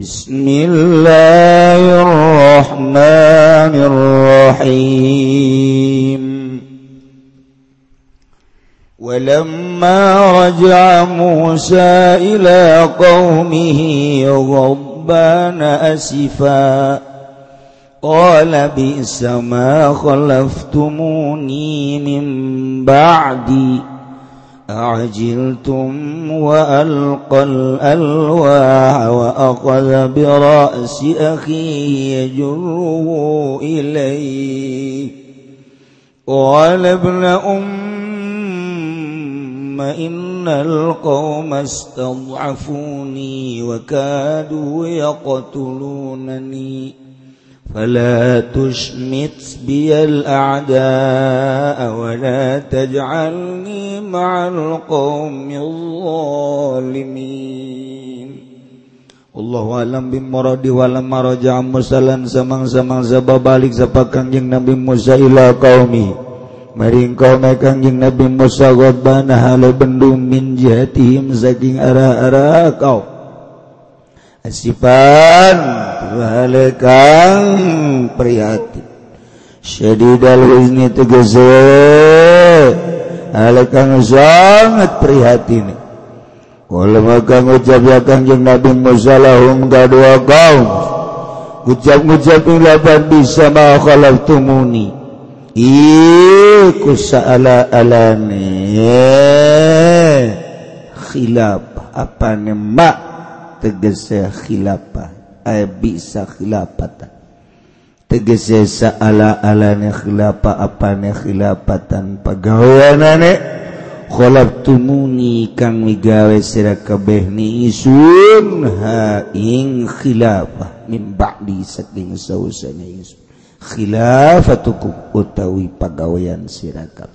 Bismillahirrahmanirrahim ولما رجع موسى إلى قومه غضبان أسفا قال بئس ما خلفتموني من بعدي. أعجلتم وألقى الألواح وأخذ برأس أخي يجره إليه. قال ابن أم إن القوم استضعفوني وكادوا يقتلونني. فلا تشمت بي الأعداء ولا تجعلني مع القوم الظالمين الله أعلم بمراد ولما رجع موسى samang-samang sabab balik sapa kanjeng Nabi Musa ila qaumi maring kaum kanjeng Nabi Musa ghadbana hale bendung min jihatihim saking arah-arah kaum asipan walekang prihatin. Syadidal huzni tegese alekang sangat prihatin. Kalau maka ngucap ya kanjeng Nabi Musa lahum gadua kaum. Ucap-ucap lapan bisa ma khalaftumuni Iku sa'ala alane Khilaf. Apa mak? tegese khilafah ay bisa khilafata tegese saala alane khilafah apane khilafatan pagaweanane khalaqtumuni kang migawe sira kabeh ni isun ha ing khilafah min ba'di saking sausana isun. Khilafatukum utawi pagawean sira kabeh.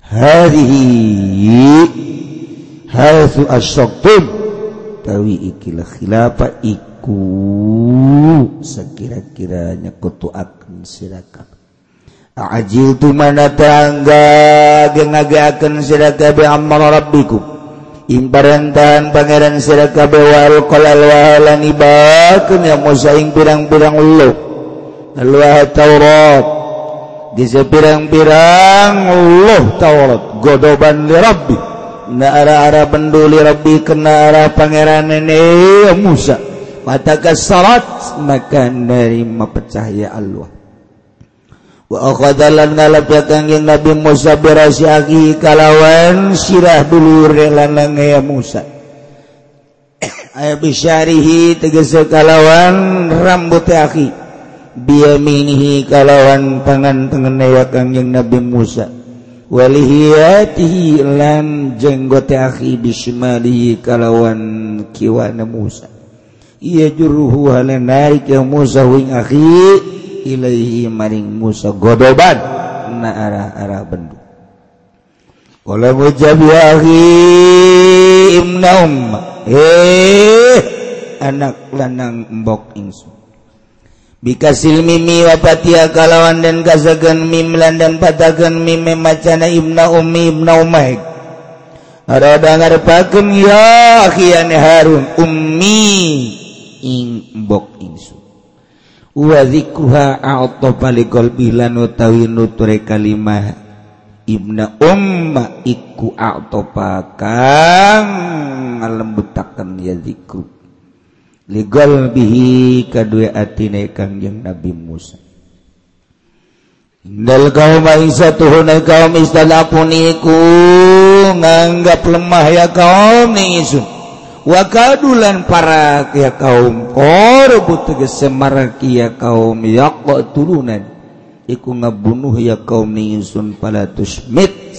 Hadhihi haitsu asyaqtum utawi ikilah khilafah iku sekira-kiranya kutu akan sirakab. Ajil tu mana tangga gengaga akan sirakab amal rabbikum. Imparantahan pangeran sirakab wal kolal wahalan ibakan yang musaing pirang-pirang uluk Allah Taurat. Di pirang-pirang Allah Taurat. Godoban li Rabbi. Na arah-arah penduli rabbi kena arah pangeran ini Musa. Mata salat maka nerima percaya Allah. Wa qadalan ngalap yang Nabi Musa berasiaki kalawan sirah dulu lanang ya Musa. Ayat bisyarihi tegese kalawan rambut akhi biyaminihi kalawan tangan tangan ya kangjeng Nabi Musa walihiyatihi lan jenggote akhi bismalihi kalawan kiwana Musa. Iya juruhu hale naik ya Musa wing akhi ilaihi maring Musa godoban na arah-arah bendu. Kala mujab ya akhi imna umma Eh anak lanang mbok ingsun. Bikasil mimi wapatia kalawan dan kasagan mimlan dan patakan mimi macana ibna ummi ibna umaik. Arada ngarepakeun ya akhiane Harun ummi ing bok ingsun. Wa dzikruha a'tafa li qalbi lan utawi nuture kalimah ibna umma iku a'tafa kang ngalembutaken ya dzikruha ligol bihi kadue atine kangjeng Nabi Musa. Indal kaum Aisyah tuhun kaum istalapuniku nganggap lemah ya kaum nisun wakadulan para ya kaum korbu teges semarak ya kaum yakok turunan iku ngabunuh ya kaum nisun pala tusmit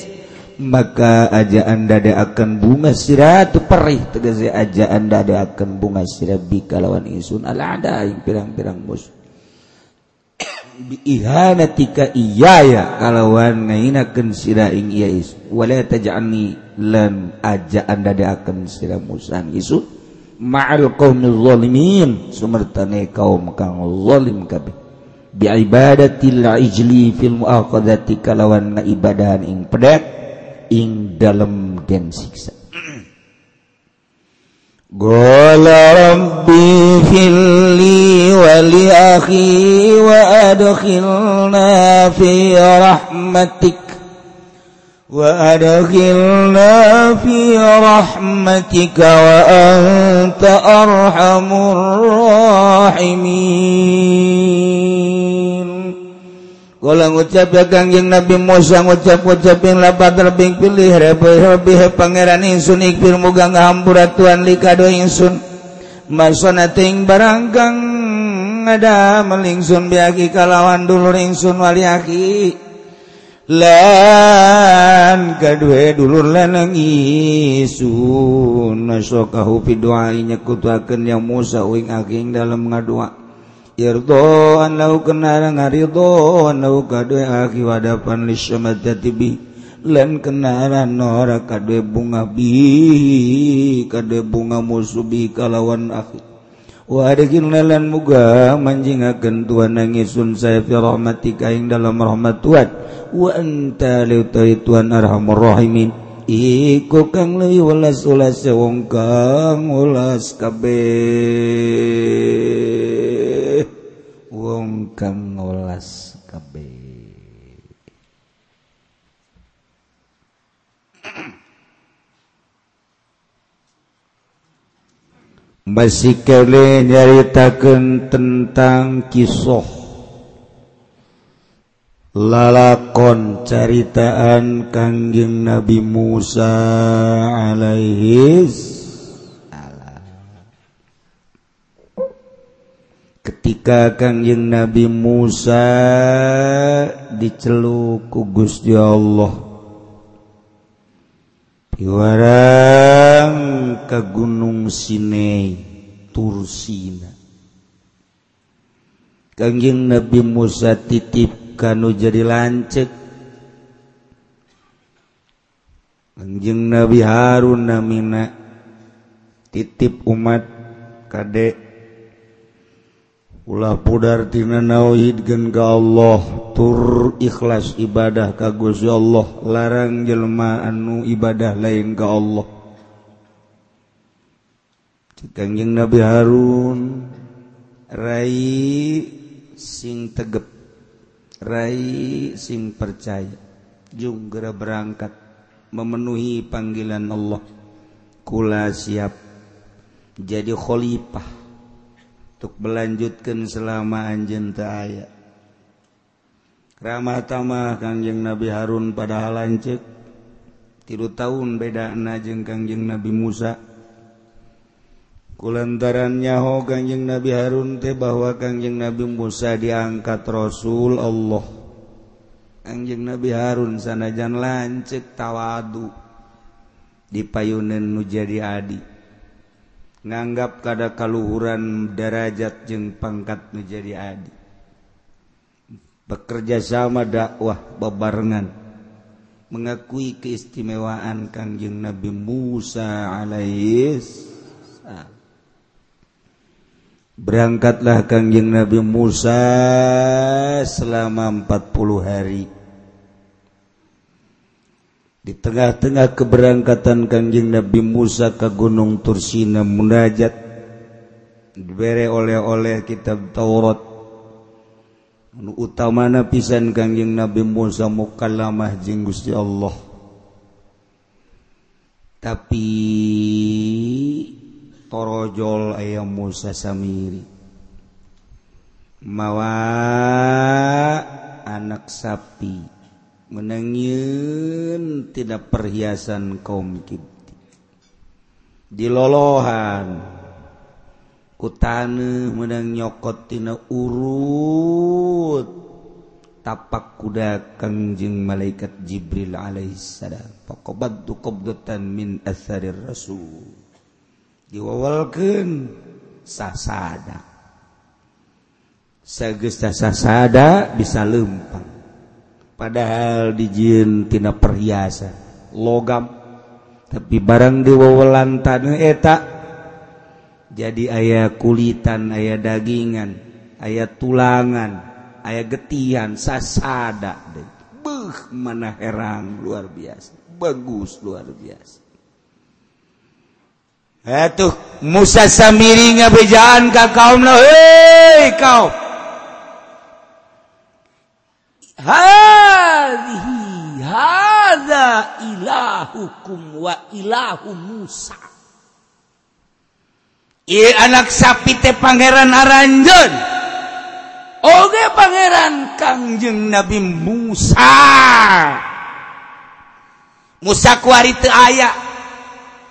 maka aja anda ada akan bunga siratu perih tegese aja anda ada akan bunga sirabi kalawan insun. Ala ada yang pirang-pirang musuh ihanatika iyaya kalawan ngainakeun sira ing iya is. Wala taj'alni lan anda akan sira Musa isu ma'al qaumil zalimin sumertane kaum kang zalim kabeh. Bi ibadatil ijli fil muaqadati kalawan ibadahan ing pedek ing dalam gen siksa. Qala rabbi fili wa li akhi wa adkhilna fi rahmatik. Wa adkhilna fi rahmatika wa anta arhamur rahimin. Golang ucap ya kangjeng Nabi Musa ngucap ucapin lapat terbing pilih. Rebai rebai he pangeran insun ikfir mugang hampuratuan likado insun. Masona ting barangkang ada melingsun biaki kalawan dulur insun waliaki lan kadue dulur lanang isun nasokahu pidoa nyekutuakan yang Musa uing aking dalam ngadua. Irdoan lau kenal ngaridhoan lau kadue aki wadapan li syamadati Lan kenaran nora kadue bunga bi Kadue bunga musubi kalawan aki. Wadikin lelan muga manjingakan Tuhan nangisun saya fi rahmatika ing dalam rahmat tuan Wa anta liutai Tuhan arhamur rahimin. Iku kang lewi welas ulas wong kang ulas kabeh. kang ngolas kabeh. Masih kele nyaritakan tentang kisah lalakon caritaan kangjeng Nabi Musa alaihis ketika Kangjeng Nabi Musa diceluk kugus Gusti Allah piwarang ke Gunung Sinai Tursina Kangjeng Nabi Musa titip kanu jadi lancet Kangjeng Nabi Harun namina titip umat kadek Ulah pudartina nauhidkan ka Allah tur ikhlas ibadah ka Gusti Allah larang jelma anu ibadah lain ka Allah. Kangjeng Nabi Harun rai sing tegep rai sing percaya jung gera berangkat memenuhi panggilan Allah. Kula siap jadi khalifah. untuk melanjutkan selama anjen aya. Ramatama Kangjeng Nabi Harun pada halancek tilu tahun beda najeng Kangjeng Nabi Musa. Kulantaran nyaho Kangjeng Nabi Harun teh bahwa Kangjeng Nabi Musa diangkat Rasul Allah. Kangjeng Nabi Harun sanajan lancek tawadu. Dipayunan nu jadi adik nganggap kada kaluhuran derajat jeng pangkat menjadi adik. Bekerja sama dakwah bebarengan. Mengakui keistimewaan kangjeng Nabi Musa alaihis berangkatlah kangjeng Nabi Musa selama 40 hari di tengah-tengah keberangkatan Kanjeng Nabi Musa ke Gunung Tursina munajat diberi oleh-oleh kitab Taurat. Nu utamana pisan Kanjeng Nabi Musa mukallamah jeung Gusti Allah. Tapi torojol ayam Musa samiri. Mawa anak sapi. menengyun tidak perhiasan kaum Kipti. Dilolohan kutane menang nyokot tina urut. Tapak kuda kangjeng malaikat Jibril alaihissalam pakobadtu qabdatan min atharir rasul. Diwawalkeun sasada. Sagesta sasada bisa lempang padahal dijintina perhiasan. Logam. Tapi barang diwawalan tanah etak jadi ayah kulitan ayah dagingan ayah tulangan ayah getihan sasada beh mana herang luar biasa. Bagus luar biasa. Atuh Musa Samiri ngabejaan ka kaum na, hei kau. Hai! hadhihi hadza ilahukum wa ilahu Musa. Ieu anak sapi teh pangeran aranjeun. Oge pangeran Kangjeng Nabi Musa. Musa kuari teu aya.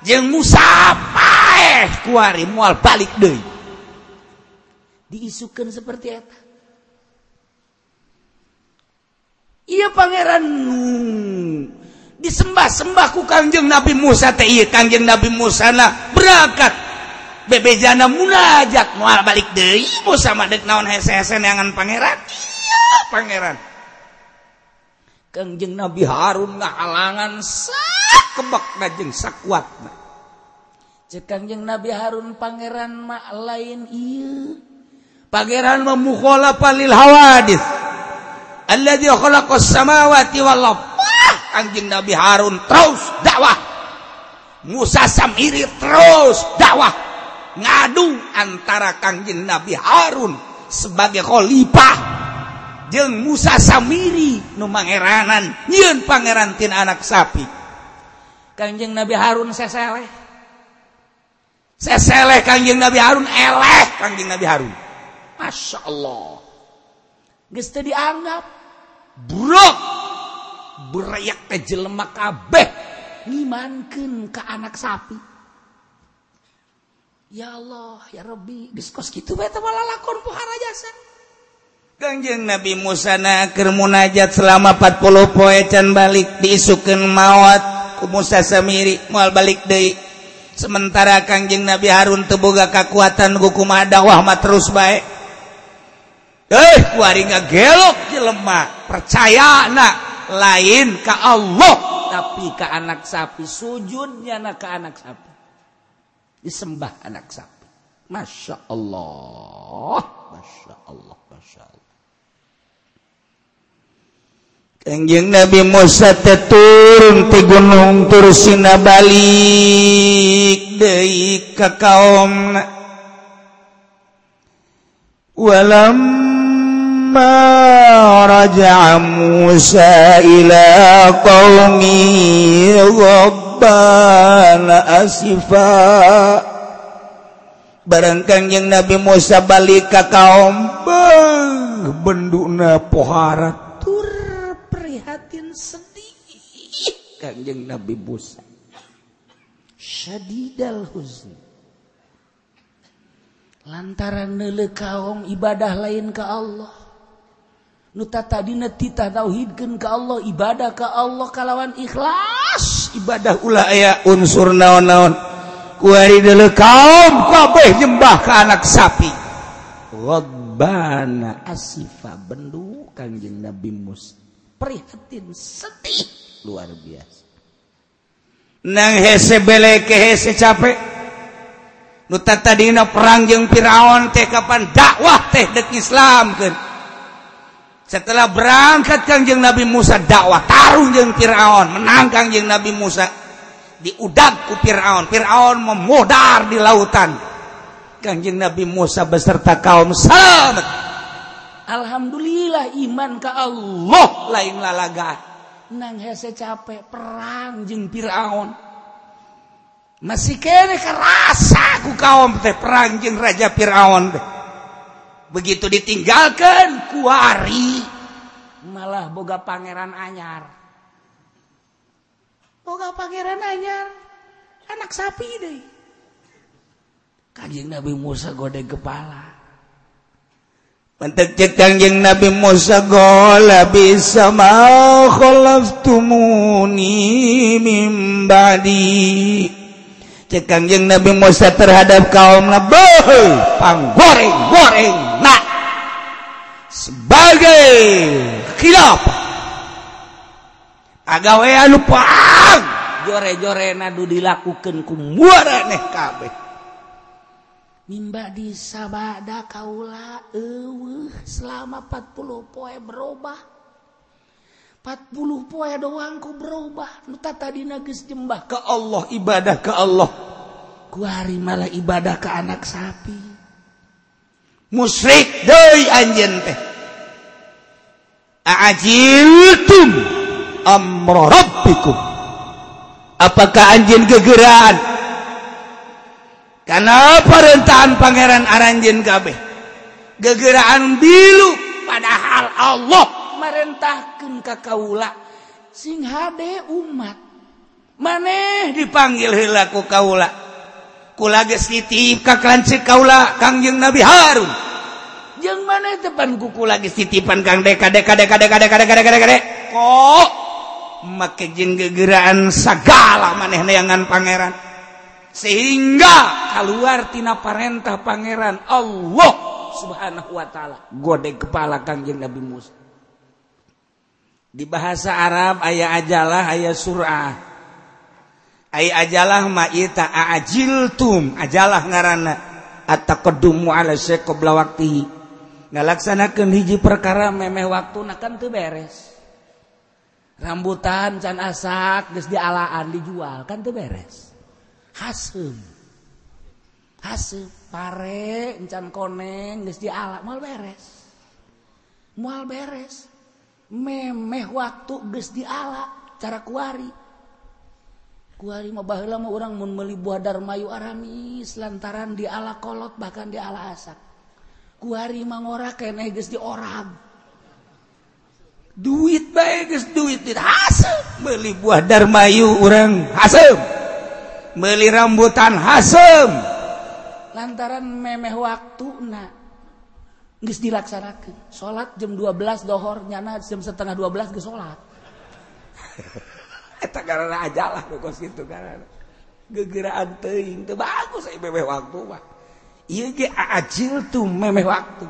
Jeung Musa paeh kuari moal balik deui. Diisukeun seperti eta. Iya Pangeran. Disembah-sembahku Kangjeng Nabi Musa TI Kangjeng Nabi Musana berangkat. Bebejana munajat mual balik deui sama dek naon hese-hese neangan pangeran? Iya pangeran. Kangjeng Nabi Harun ngahalangan sak kebak najeng sakuatna cek Kangjeng Nabi Harun pangeran mak lain iya. Pangeran memukhola palil hawadits. alladzi khalaqas samawati wal Kanjeng Nabi Harun terus dakwah. Musa Samiri terus dakwah. Ngadu antara Kanjeng Nabi Harun sebagai khalifah jeung Musa Samiri nu mangeranan nyieun pangeran tin anak sapi. Kanjeng Nabi Harun seseleh. Seseleh Kanjeng Nabi Harun eleh Kanjeng Nabi Harun. Masya Allah. Gesta dianggap Brok berayak ke jelemak kabeh ngimankeun ke anak sapi. Ya Allah, ya Rabbi, geus kos kitu bae teh malah lakon pohara jasa. Kanjeng Nabi Musa na keur munajat selama 40 poe can balik diisukeun maot ku Musa samiri moal balik deui. Sementara Kanjeng Nabi Harun teu teboga kekuatan hukum dakwah mah terus bae. Eh kuaringa gelok jelema percaya anak lain ke Allah tapi ke anak sapi. Sujudnya nak ke anak sapi. Disembah anak sapi. Masya Allah. Masya Allah Masya Allah. Kanjeng Nabi Musa turun di gunung Tursina balik deui ka kaum walam فلما رجع موسى إلى قومه غضبان أسفا. Barangkan yang Nabi Musa balik ke kaum benduna pohara tur prihatin sedih. Kanjeng Nabi Musa syadidal huzni lantaran nele kaum ibadah lain ke Allah. nuta tadi titah tauhidkeun ke Allah ibadah ke Allah kalawan ikhlas. Ibadah ulah aya unsur naon-naon. Kuari deuleu kaum kabeh nyembah ka anak sapi. Rabbana asifa bendu kanjeng Nabi Musa prihatin sedih. Luar biasa. Nang hese bele ke hese capek. Nuta tadina perang jeung Firaun teh kapan dakwah teh dek Islam kan setelah berangkat Kangjeng Nabi Musa dakwah tarung jeung Firaun menang Kangjeng Nabi Musa. Diudag ku Firaun. Firaun memodar di lautan. Kangjeng Nabi Musa beserta kaum selamat. Alhamdulillah iman ke Allah. Lain lalaga. Nang hese capek perang jeung Firaun. Masih kene kerasa ku kaum teh perang jeung raja Firaun teh. Begitu ditinggalkan kuari malah boga pangeran anyar. Boga pangeran anyar. Anak sapi deh. Kanjeng Nabi Musa gode kepala. Mantek cek kanjeng Nabi Musa gola bisa mau khalaftumuni min ba'di. Kangjeng Nabi Musa terhadap kaum Nabi panggoreng goreng nak. Sebagai khilafah agawe anu paang jore-jore nadu dilakukan ku muara kabeh. Mimba di sabada kaula eueuh selama 40 poe berubah. 40 poe doang ku berubah. Nu tata geus jembah ke Allah ibadah ke Allah. Ku hari malah ibadah ke anak sapi. Musyrik deui anjeun teh. ajiltum amra rabbikum apakah anjin gegeraan karena perintahan pangeran aranjin kabeh. Gegeraan bilu padahal Allah merintahkan kakaula sing hade umat. Maneh dipanggil hilaku kaula. Kula geus nitip ka kaula Kangjeng Nabi Harun. Mana depan kuku lagi sitipan Kang deka deka deka deka deka deka deka deka dek kok? Make jeng gegeraan segala manehneangan pangeran. Sehingga keluar tina parentah pangeran Allah subhanahu wa ta'ala. Gode kepala kangjeng Nabi Musa. Di bahasa Arab ayah ajalah ayah surah. Ayah ajalah ma'ita ajiltum ajalah ngarana atakedumu ala waktu ngalaksanakan hiji perkara memeh waktu nakan tuh beres. Rambutan can asak geus dialaan dijual kan tuh beres. Hasem. Hasem. Pare encan koneng geus diala mal beres. Mal beres. Memeh waktu geus diala cara kuari. Kuari mah baheula mah urang mun meuli buah darmayu aramis lantaran diala kolot bahkan diala asak. kuari mangora kene geus diorang. Duit bae geus duit tidak hasem, beli buah darmayu urang hasem. Beli rambutan hasem. Lantaran memeh waktuna geus dilaksanakeun. Salat jam 12 dohor nyana jam setengah 12 geus salat. Eta karena ajalah kos kitu karena gegeraan teuing teu bagus ai memeh waktu mah. Tuh meme waktu.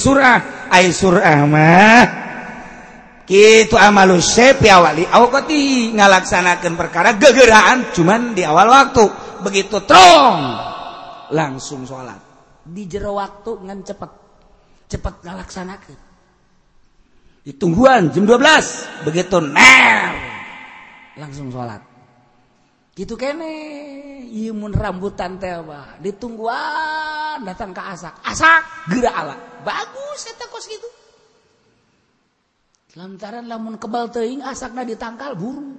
Surah. Surah gitu amawali ngalaksanakan perkara gegeraan cuman di awal waktu. Begitu trong langsung salat di jero waktu dengan cepat cepat ngalaksanakan ditungguan jam 12 begitu ner. Langsung salat gitu kene. Imun rambutan tewa ditungguan datang ke asak. Asak gerak ala. Bagus eta kos gitu. Lantaran lamun kebal teing asakna ditangkal buru.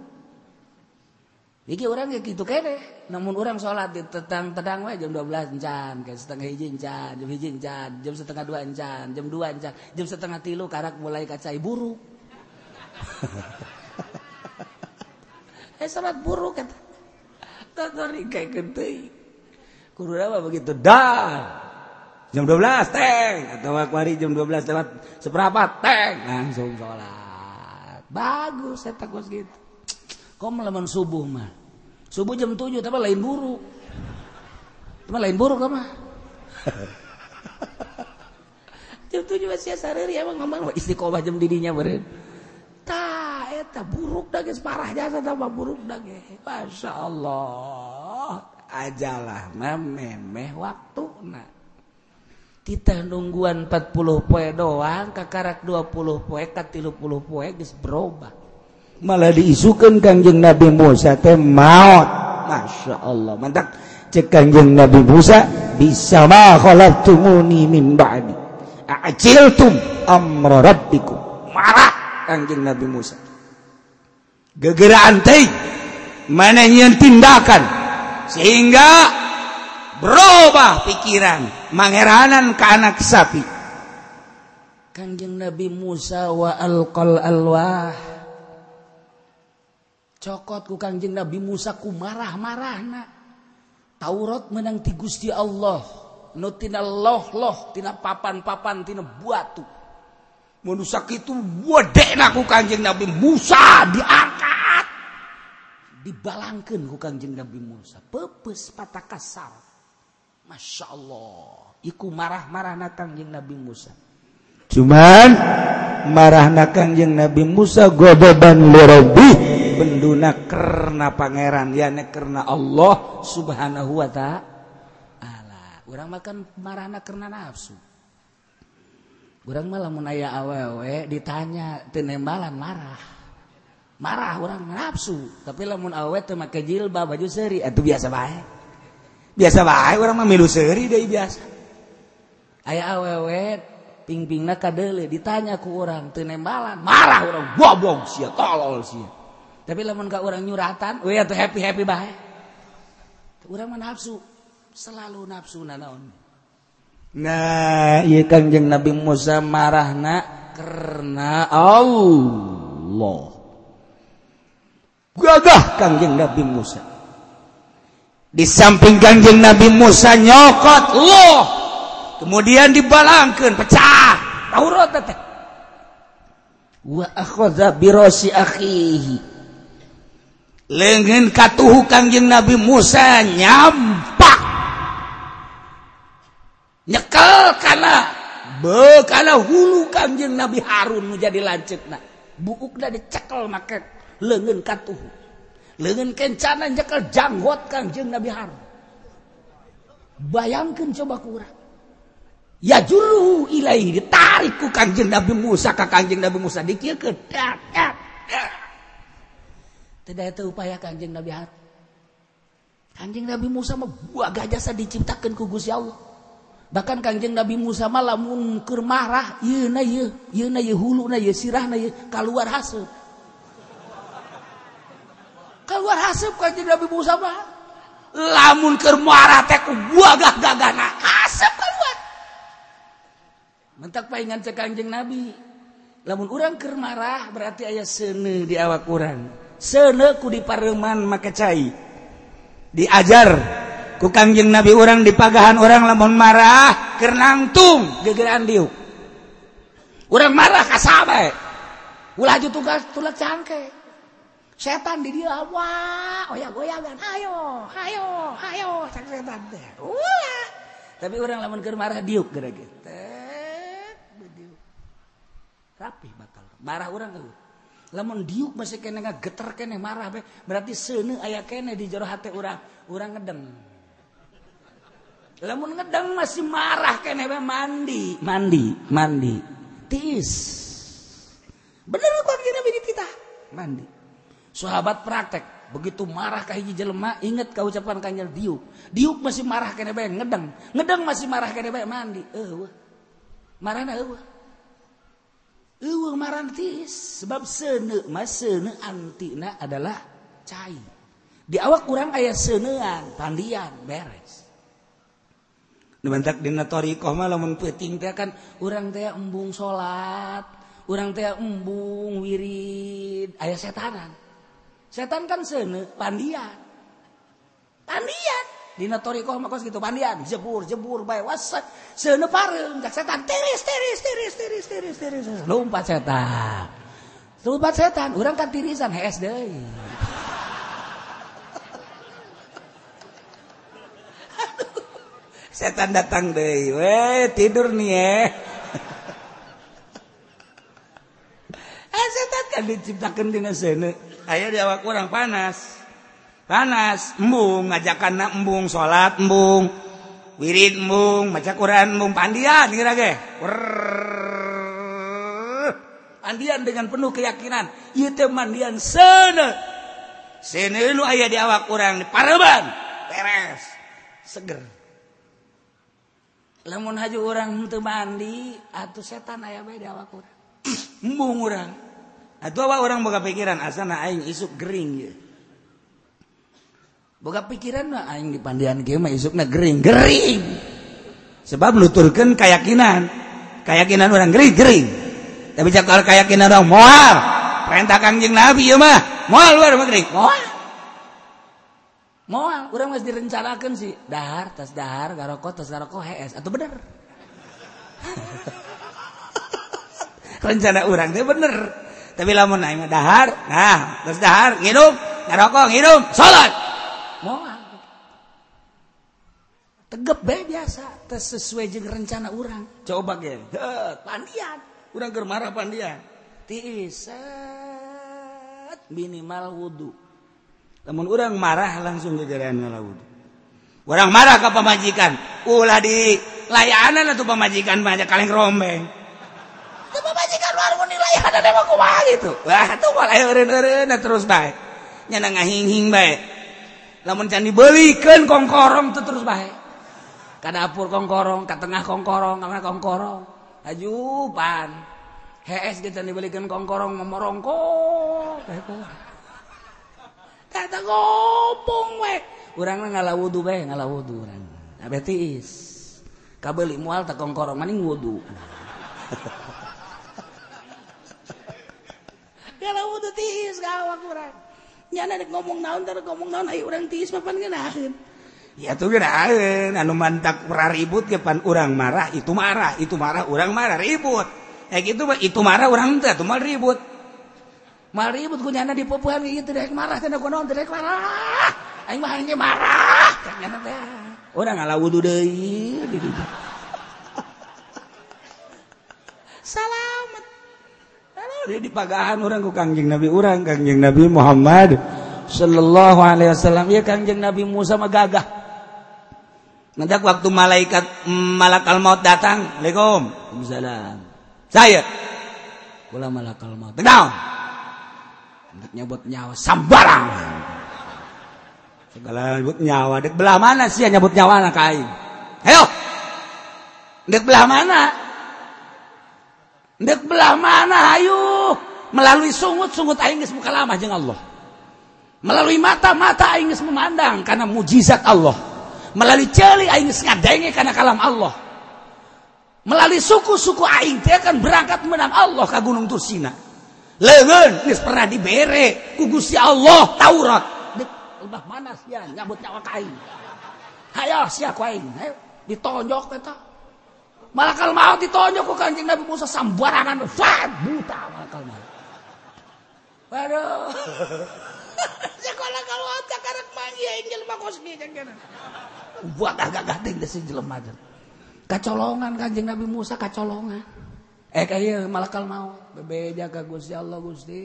Iki orang kayak gitu kene. Namun orang sholat di tetang tetang wae jam 12 encan kayak setengah hiji encan jam hiji encan jam setengah dua encan jam dua encan jam setengah tilu karak mulai kacai buru. Eh sholat buru kata. Begitu dah jam 12 teng. Atau hari jam 12 lewat seberapa teng. Langsung sholat. Bagus saya takut gitu kok melawan subuh mah subuh jam 7 tapi lain buru. Cuma lain buru mah jam 7 masih sareri emang ngomong istiqomah jam didinya beren eta buruk dage parah jasa tambah buruk dage Masya Allah. Ajalah memeh waktu na kita nungguan 40 poe doang kakarak 20 poe ka 30 poe geus berubah. Malah diisukan kanjeng Nabi Musa teh maut Masya Allah mantap cek kanjeng Nabi Musa bisa ma khalaqtumuni min ba'di? A'jiltum amra rabbikum. Marah. Anjing Nabi Musa. Gegeraan teh manenyian tindakan sehingga berubah pikiran mangeranan ke anak sapi. Kanjeng Nabi Musa wa alqal alwah. Cokot ku Kanjeng Nabi Musa ku marah-marahna. Taurat menang ti Gusti Allah. Nu tina loh loh tina papan-papan tina batu menusak itu wedek aku kanjeng Nabi Musa diangkat. Dibalangkan ku kanjeng Nabi Musa. Pepes patah kasar. Masya Allah. Iku marah-marah na kanjeng Nabi Musa. Cuman marah na kanjeng Nabi Musa godoban lirobi benduna karena pangeran ya karena Allah subhanahu wa ta'ala. Orang makan marah na karena nafsu. orang malah menaya awewe ditanya tenembalan marah. Marah orang nafsu. Tapi lamun awe teh make jilbab baju seri itu eh, biasa baik biasa baik orang mah milu seri deh biasa. Aya awewe pingpingna kadele ditanya ku orang tenembalan marah orang bobong sia tolol sia. Tapi lamun ka orang nyuratan we atuh happy happy baik orang mah nafsu selalu nafsu nanaon. Nah iya kangjeng Nabi Musa marahna karena Allah. Gagah kanjeng Nabi Musa. Di samping kangjeng Nabi Musa nyokot loh kemudian dibalangkan pecah. Taurat teh. Wa akhadha bi rasi akhihi. Lengan katuhu kanjeng Nabi Musa nyampa nyekel karena bekana hulu Kanjeng Nabi Harun menjadi lancetna. Bukukna dicekel make. Leungeun katuh leungeun kencana nyekel janggot Kanjeng Nabi Harun. Bayangkan coba kurang ya juru ilahi ditarik ku Kanjeng Nabi Musa ka Kanjeng Nabi Musa. Dikieun dak dak tidak itu upaya Kanjeng Nabi Harun. Kanjeng Nabi Musa mah buah gajah diciptakan ku Gusti Allah. bahkan Kanjeng Nabi Musa lamun keur marah yeuna ye yeuna ye huluna ye sirahna ye keluar hasil keluar haseup. Kanjeng Nabi Musa mah. Lamun keur marah teh ku buagah gagana haseup keluar mentak paingan cek Kanjeng Nabi. Lamun urang keur marah berarti aya seuneu di awak urang. Seuneu ku dipareman make cai. Diajar. Ku kanjeng Nabi urang di pagahan orang lamun marah keur nangtung gegeran diuk. Urang marah ka sahabat ulah tugas tulak cangke. Setan di dia wah oh ya goyangan ayo ayo ayo cak setan teh. Wah. Tapi orang lamun keur marah diuk gara gitu rapi batal marah orang eueuh lamun diuk masih kena geter kene marah be. Berarti seuneu aya kene di jero hati urang. Urang ngedeng lamun ngedeng masih marah kene be mandi mandi mandi. Tis. Bener kok gini kita mandi. Sahabat praktek begitu marah ke hiji jelema inget kau ucapan kanjel diuk? Diuk masih marah kena bae ngedeng. Ngedeng masih marah kena bae mandi. Eueuh. Marahna eueuh? Eueuh marah tis. Sebab seuneu mas seuneu antina adalah cai. Di awak kurang aya seuneuan pandian beres dimantak mah lamun peuting teh kan urang teh embung salat urang teh embung wirid. Aya setanan. Setan kan sene pandian. Pandian. Dina torikoh mah kos gitu pandian jebur jebur bae wasat sene pareung cak setan tiris tiris tiris tiris tiris tiris lompat setan. Lompat setan. Urang kan tirisan hees deui. setan datang deh we tidur nih eh. Ah setan kan diciptakan di sana ayah di awak kurang panas. Panas. Embung ngajakan nak embung sholat embung wirid embung maca Quran embung. Pandian kira ge. Pandian dengan penuh keyakinan. Ieu teh mandian sana sana nu aya di awak kurang di pareban. Beres. Seger. lamun haju orang untuk mandi atau setan ayah baik awak kurang embung orang atau awak orang boga pikiran asana aing isuk gering ya boga pikiran mah aing di pandian ge mah isukna gering. Gering! Sebab nuturkan keyakinan keyakinan orang gering gering. Tapi cakal keyakinan orang moal. Perintah kangjeng nabi ya mah moal luar mah gering. Moal. Moal, orang masih direncanakan sih. Dahar, tas dahar, garoko, tas garoko, hees. Atau bener? Rencana orang itu bener. Tapi lamun aing dahar nah terus dahar ngidup ngerokok ngidup salat. Moal. Tegep bae biasa tes sesuai jeung rencana urang. Coba ge pandian. Urang keur marah pandian. Tiis minimal wudu namun orang marah langsung jajaran laut. Orang marah ke pemajikan ulah di layanan atau pemajikan banyak kaleng rombeng. Itu warung di layanan emang kumaha gitu? Wah itu malah eureun-eureun terus baik nyana ngahing-hing baik lamun can dibelikeun kongkorong tuh terus baik kada dapur kongkorong ke tengah kongkorong karena kongkorong. Ajupan. HS kita dibelikan kongkorong memorongkong Tata ngobong we. Urang ngalah wudu bae, ngalah wudu urang. Abeh tiis. Kabeuli moal tak kongkorong maning wudu. ngalah wudu tiis gawak urang. Nyana dek ngomong naon tar ngomong naon ayo urang tiis papan geunaheun. Ya tuh geunaheun anu mantak raribut ke pan urang marah itu marah, itu marah urang marah ribut. Ya gitu mah itu marah urang teh tuh mal ribut. maribut kunyana di pepuhan ieu teh rek marah teh naon teh rek marah. Aing mah hanya marah ternyata teh. Urang ngala wudu deui salamat Lalu di pagahan orang ku kangjeng Nabi orang kangjeng Nabi Muhammad Sallallahu alaihi wasallam. Ya kangjeng Nabi Musa mah gagah. Nanti waktu malaikat mm, malakal maut datang Assalamualaikum Waalaikumsalam. Saya. Kula malakal maut. Down nyebut nyawa sambarang segala nyebut nyawa dek belah mana sih nyebut nyawa anak kain ayo! Dek belah mana? Dek belah mana? Ayo! Melalui sungut-sungut aing geus muka lama jeung Allah. Melalui mata-mata aing geus memandang karena mujizat Allah. Melalui celi aing geus karena kalam Allah. Melalui suku-suku aing teh akan berangkat menang Allah ka Gunung Tursina leun geus pernah dibere. Ku Gusti Allah Taurat udah mana sia nyambut nyawa ka aing hayo sia ku aing ditonjok eta malakal maut ditonjok ku kanjeng Nabi Musa sambarangan fat buta malakal maut waduh. Sekolah kalau ada karek mangi aing jelema kosmi kana buat agak-agak deh si jelema kacolongan kanjeng Nabi Musa kacolongan. Eh kaya malakal mau bebeja jaga Gusti Allah Gusti.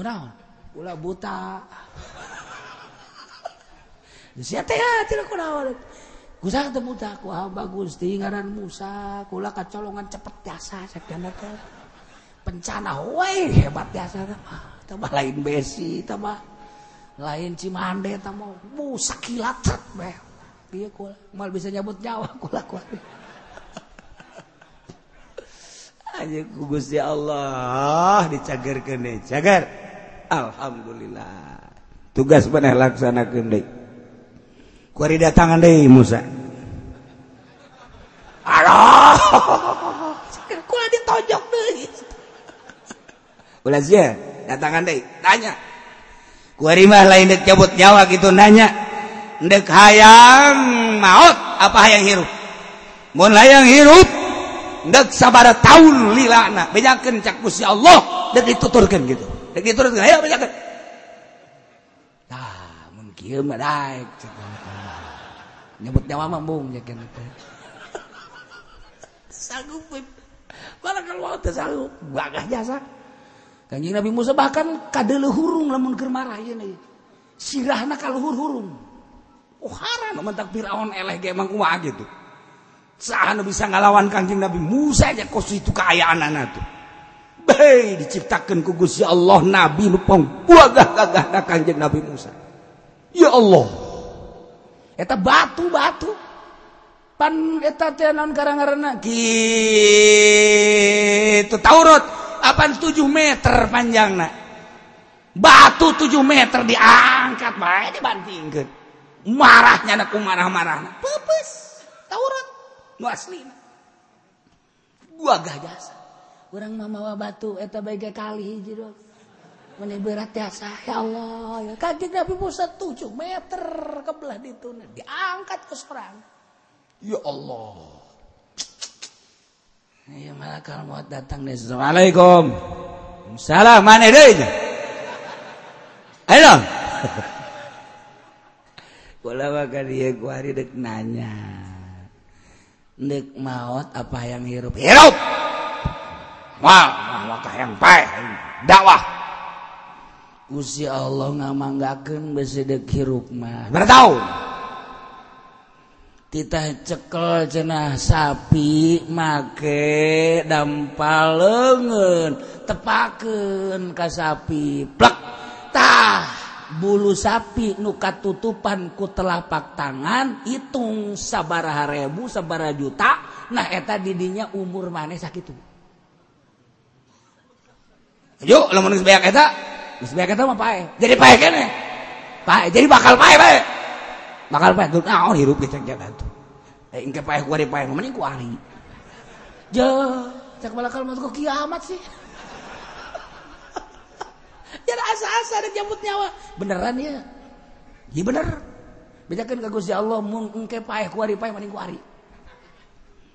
Udah, Ulah buta. Sia teh tidak kunaon. Kusang ketemu buta ku hamba Gusti ngaran Musa, kula kacolongan cepet biasa sakdana teh. Pencana woi hebat biasa mah. Tambah lain besi, tambah lain cimande tambah Musa kilat beh. Dia kula mal bisa nyabut nyawa kula kula. Aja ku Gusti Allah dicagerkeun deui. Cager. Alhamdulillah. Tugas bener laksanakeun deui. Kuari datangan deh Musa. Aduh, kula ditojok deh. Ulah sia, datangan deh, tanya. Kuari mah lain dek cabut nyawa gitu nanya. Dek hayang maut apa hayang hirup? Mun hayang hirup, dek sabar tahun lilana bejakeun cak Gusti Allah dek dituturkeun gitu. Dek dituturkeun ayo bejakeun tah mun kieu mah daek nyebut nyawa mah bung jakeun teh sanggup malah kalau teh sanggup? Bagah jasa. Kanjeng Nabi Musa bahkan kadele hurung lamun keur marah ieu nih. Sirahna kaluhur hurung. Oh haran mentak Firaun eleh ge emang kumaha gitu. sah bisa ngalawan kanjeng Nabi Musa aja kos itu keayaan anak tuh Baik diciptakan ku Gusti Allah Nabi nu pangkuagah gagahna kanjeng Nabi Musa. Ya Allah. Eta batu-batu. Pan eta teh naon ngaranna? Kitu Taurat apan 7 meter panjangna. Batu 7 meter diangkat bae dibantingkeun. Marahnya na marah-marah. Pepes Taurat nu asli gua gah jasa orang mamawa batu eta bagai kali hiji dong mana berat jasa ya Allah ya kaki Nabi Musa tujuh meter kebelah itu diangkat ke serang ya Allah Ya malakal maut datang dari Assalamualaikum. Salam mana deui? Ayo. Kula wae ka dieu ku hari deuk nanya. Ndek maut apa yang hirup? Hirup! Wah, maka yang pae. Dakwah. Gusti Allah ngamanggakeun besedek hirup mah. Bertahun. Titah cekel cenah sapi make dampal leungeun tepakeun ka sapi plek tah bulu sapi nuka tutupan ku telapak tangan hitung sabaraha ribu sebara juta nah eta didinya umur mana sakit yuk lamun geus banyak eta geus beak eta mah pae jadi pae kene. pae jadi bakal pae pae bakal pae tuh nah, oh, hirup geus jaga tuh eh engke pae ku ari pae mending ku ari. Je balakal mah kiamat sih. jambut nyawa. Beneran ya? Ya bener. Bedakan ke Gusti Allah mun engke paeh kuari paeh mending kuari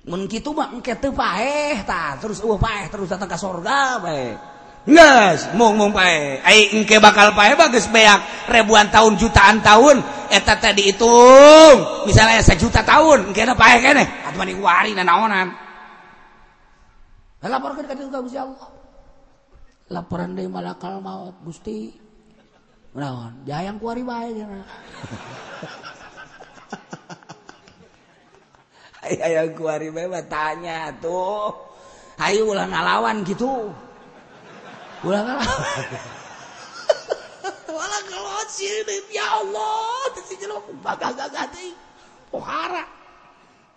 mun kitu mah engke teu paeh tah terus eueuh paeh terus datang ka sorga bae. Geus mung mung paeh. Ai engke bakal paeh bagus beak. Ribuan tahun jutaan tahun. Eta teh dihitung misalnya sejuta tahun engke na paeh keneh. Atuh mending kuari nanaonan. Laporkeun ka Gusti Allah. laporan dari malakal maut Gusti. Naon? Jahayang kuari bae cenah hayang kuari bae tanya tuh hayu ulah ngalawan gitu ulah ngalawan. Wala kalau sirin ya Allah. Tesi jelok bagagaga teh pohara.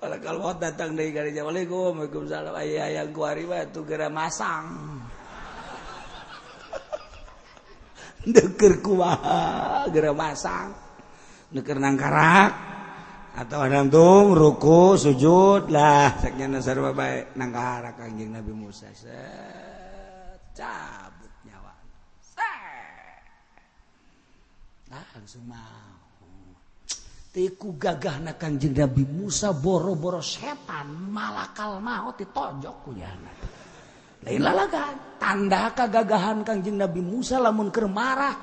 Wala kalau datang dari Jawa Waalaikumsalam. Ayah yang kuari bae tuh gara masang. deker kumaha gera masang deker nangkarak atau antum ruku sujud lah saknya nasar baik nangkarak kanjeng Nabi Musa. Set cabut nyawa. Nah langsung mau. Tiku gagah na kanjeng Nabi Musa boro-boro setan malakal maut ditojok kuyana. lain tanda kegagahan Kangjeng Nabi Musa lamun ke marah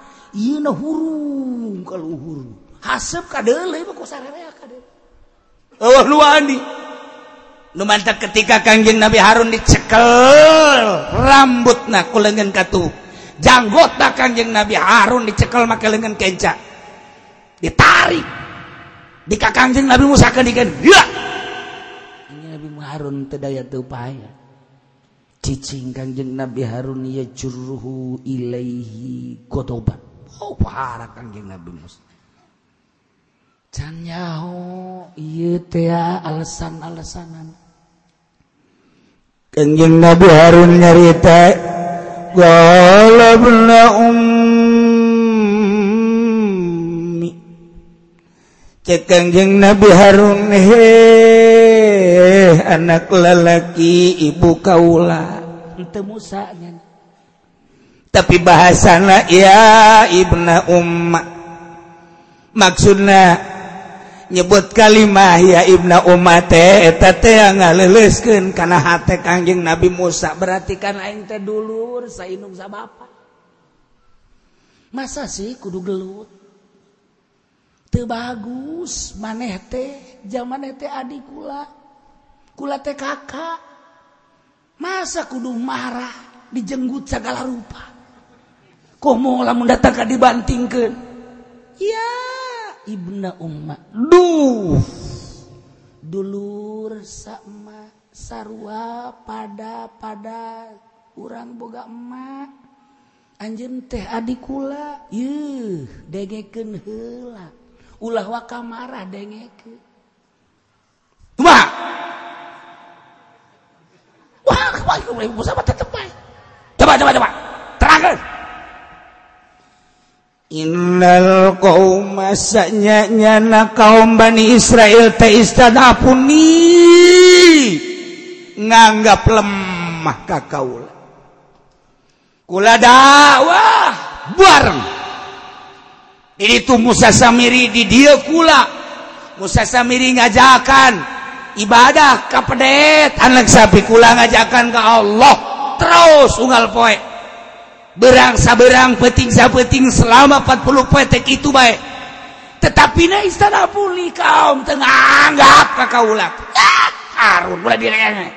hurung ka hasep haseup ka deuleuy mantap ketika Kangjeng Nabi Harun dicekel rambutna ku leungeun katuh janggota Kangjeng Nabi Harun dicekel make lengan kenca. Ditarik. Di Kangjeng Nabi Musa kan Nabi Harun tedaya daya cicing Kangjeng Nabi Harun ya yajruhu ilaihi gotoban. Oh, para Kangjeng Nabi Musa. Can nyaho iya teh alasan-alasanan. Kanjeng Nabi Harun nyarita, "Qala ibnu um cekangjeng Nabi Harun he anak lalaki ibu kaula. Ente tapi bahasana ya ibna umma. Maksudnya nyebut kalimah ya ibna umma teh eta teh ngaleuleukeun kana hate Kangjeng Nabi Musa. Berarti kan aing teh dulur sainung sa bapa. Masa sih kudu gelut? bagus. Maneh teh zaman teh adik kula. Kula teh kakak masa kudu marah dijenggut segala rupa? Kok mau lamun datang ka dibantingkeun? Ya ibna umma. Duh. Dulur sama sarua pada pada urang boga emak. Anjeun teh adik kula. Yeuh degeken heula. Ulah waka marah dengeke. Coba coba coba. Terangkan. Innal kaum masanya nyana kaum Bani Israel teh istadapuni nganggap lemah kakaula kula dakwah bareng ini tuh Musa Samiri di dia kula Musa Samiri ngajakan ibadah kapedet anak sapi kula ngajakan ke Allah. Terus unggal poe. Berang saberang peting sapeting selama 40 poe tek itu baik tetapi na istana puli kaum tengah anggap ka kaula ah, Harun ulah direnya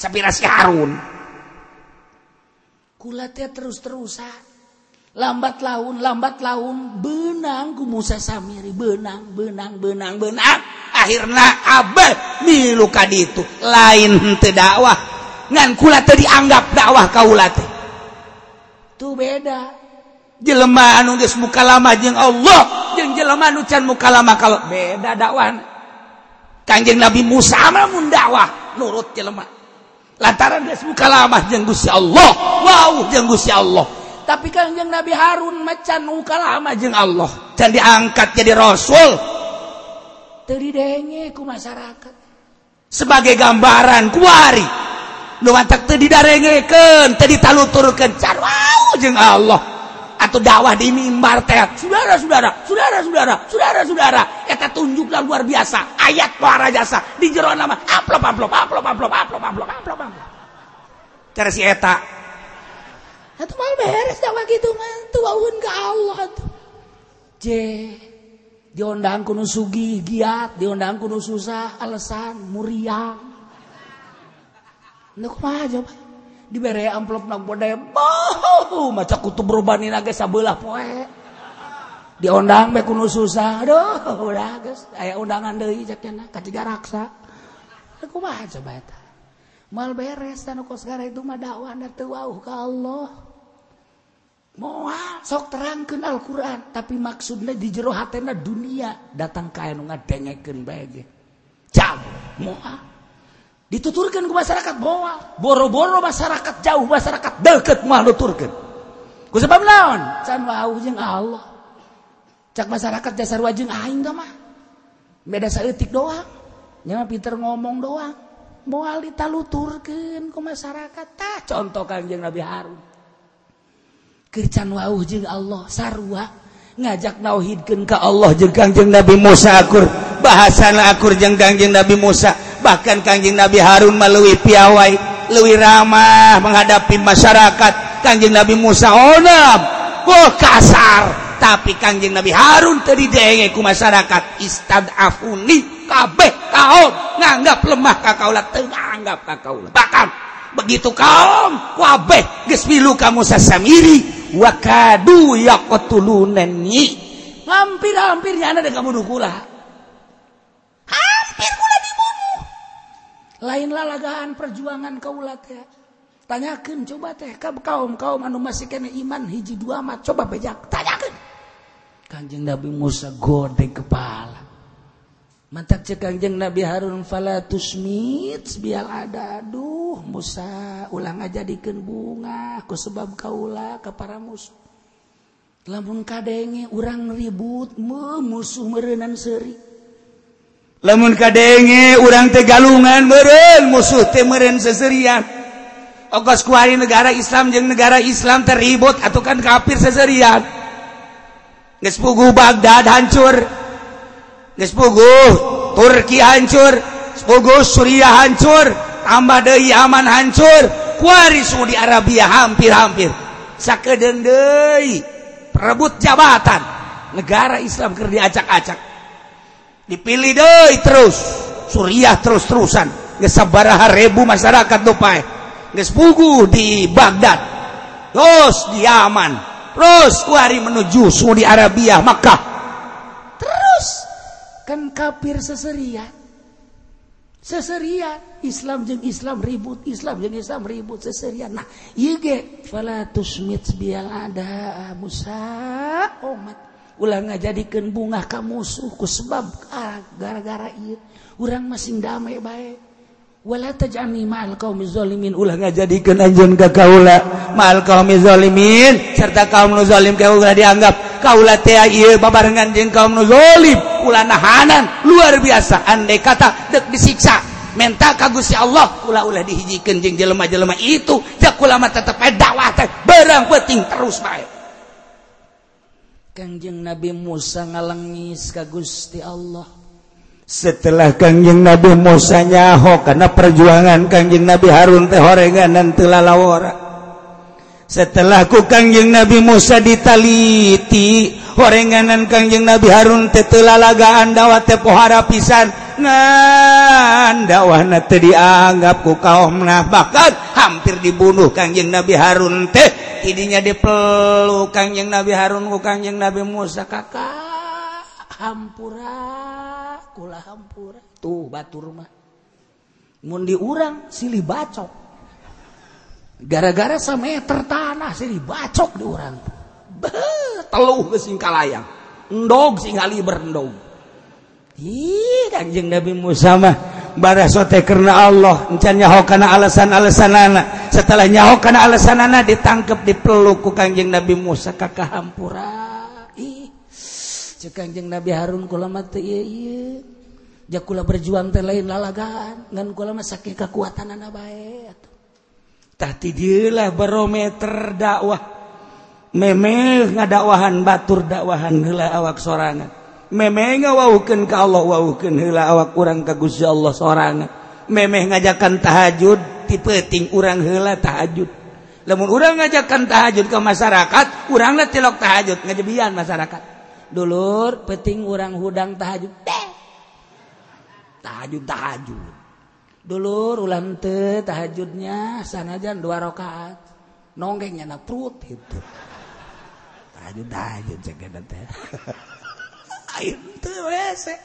sapirasi Harun. Kula teh terus-terusan. lambat laun lambat laun benang ku Musa Samiri benang benang benang benang. Akhirnya abah milu kaditu lain teu dakwah. Ngan kula teu dianggap dakwah kaula teh. Tuh beda. Jelema anu geus mukalama jeung Allah jeung jelema anu can mukalama kalau beda dakwah Kanjeng Nabi Musa mah mun dakwah nurut jelema. Lantaran geus mukalama jeung Gusti Allah wow jeung Gusti Allah. tapi kanjeng Nabi Harun macan uh, uka lama jeung Allah. Dan diangkat jadi rasul. Terdidenge ku masyarakat. Sebagai gambaran kuari nu mantak teu didarengekeun teu ditaluturkeun. Can wow jeung Allah. Atau dakwah di mimbar teh saudara-saudara saudara-saudara saudara-saudara kita tunjuklah luar biasa. Ayat para jasa. Di jero nama amplop amplop amplop amplop amplop amplop amplop amplop. Cara si eta itu mal beres dakwah gitu mah tuaun ke Allah tuh J diundang kuno sugi giat diundang kuno susah alasan muriang. Nuk mah Pak? Dibere amplop nak bodai boh maca kutub berbani naga sabelah poe. Diundang be kuno susah. Aduh udah guys. Aya undangan deui cek cenah ka ciga raksa. Aku mah coba eta? Mal beres tan kos sekarang itu mah dakwah da ka Allah Moal sok terangkan Alquran tapi maksudnya di jero hatena dunia datang ka nu ngadengeken bae Jauh moal. Dituturkan ke masyarakat moal, boro-boro masyarakat jauh, masyarakat deket moal nuturkan Ku sebab naon? Can wau jeung Allah. Cak masyarakat dasar wajeng ah, aing da mah. Beda saeutik doang. Nya pinter ngomong doang. Moal ditaluturkeun ku masyarakat tah contoh Kanjeng Nabi Harun. kercan wauh jeung Allah sarua. Ngajak nauhidkeun ka Allah jeung Kangjeng Nabi Musa akur. Bahasana akur jeung Kangjeng Nabi Musa. Bahkan Kangjeng Nabi Harun melalui piawai leuwih ramah menghadapi masyarakat. Kangjeng Nabi Musa oh, onam oh kasar. Tapi Kangjeng Nabi Harun tadi denge ku masyarakat. Istadafuni kabeh kaum nganggap lemah ka kaula teu nganggap ka kaula bahkan begitu kaum kabeh geus milu kamu sasamiri wakadu yaqtulunani. Hampir-hampirnya ada kamu dukulah hampir lain lalagaan perjuangan kaulat ya tanyakan coba teh. Kaum kaum anu masih kena iman hiji dua mat coba bejak. Tanyakan kanjeng Nabi Musa gode kepala mantap cekangjeng Nabi Harun falatusmit bial ada. Aduh Musa ulang aja diken bunga ku sebab kaulah ke para musuh. Lamun kadenge urang ribut me musuh merenan seri lamun kadenge urang tegalungan meren musuh teh meren seserian. Ogos kuari negara Islam jeung negara Islam terribut atau kan kafir seserian. Geus pugu Baghdad hancur. Geus puguh Turki hancur puguh Suriah hancur tambah deui Yaman hancur kuari Saudi Arabia hampir-hampir. Sakedeung deui perebut jabatan. Negara Islam keur diacak-acak. Dipilih deh terus Suriah terus-terusan. Ngesabaraha ribu masyarakat tupai ngespugu di Baghdad. Terus di Yaman. Terus kuari menuju Saudi Arabia Makkah kan kafir seserian seserian Islam jeng Islam ribut Islam jeng Islam ribut seserian nah ge fala tusmit bial ada Musa umat ulang jadikan bunga kamu suku sebab ah, gara-gara itu orang masing damai baik wala taj'alni ma'al qaumi zalimin. Ulah ngajadikeun anjeun ka kaula. Ma'al qaumi zalimin. Serta kaum nu zalim kaula dianggap kauulabarengan jeng kaum nuzolib ulanahanan luar biasa andai kata dek disiksa menta kagusi Allah ula-ulah dihijikan jeng jelema-jelema itu jak ulama tetap dakwah teh barang penting terus baik Kangjeng Nabi Musa ngalengis ka Gusti Allah. Setelah Kangjeng Nabi Musa nyaho karena perjuangan Kangjeng Nabi Harun teh horenganan teu lalawara. setelah ku Kangjeng Nabi Musa ditaliti horenganan Kangjeng Nabi Harun tetelalagaan dawa tepohara pisan. Nan dakwahna teu dianggap ku kaum nah bahkan hampir dibunuh Kangjeng Nabi Harun teh. Idinya dipeluk Kangjeng Nabi Harun ku Kangjeng Nabi Musa kakak hampura kula hampura. Tuh batur mah. Mun diurang silih bacok. gara-gara semeter tanah sih dibacok di orang. Teluh ke singkalayang. Endog singali berendog. Ih kanjeng Nabi Musa mah bara sote karena Allah. Encan nyaho kana alasan-alasan anak setelah nyaho kana alasan anak ditangkap dipeluk ku kanjeng Nabi Musa kakak hampura ih cek kanjeng Nabi Harun kula mati iya iya jakula berjuang teh lain lalagaan ngan kula mah saking kekuatan anak baik tadi dilah barometer dakwah. Memeh ngadakwahan batur dakwahan hela awak sorangan. Meme ngawaukeun ka Allah waukeun hela awak kurang ka Gusti Allah sorangan. Memeh ngajakan tahajud tipeting urang hela tahajud. Lamun urang ngajakan tahajud ke masyarakat uranglah tilok tahajud ngajebian masyarakat. Dulur peting urang hudang tahajud tahajud tahajud dulu ulam te tahajudnya sanajan dua rakaat. Nonggeng nyana perut itu tahajud tahajud cek dan teh. Aing teu wese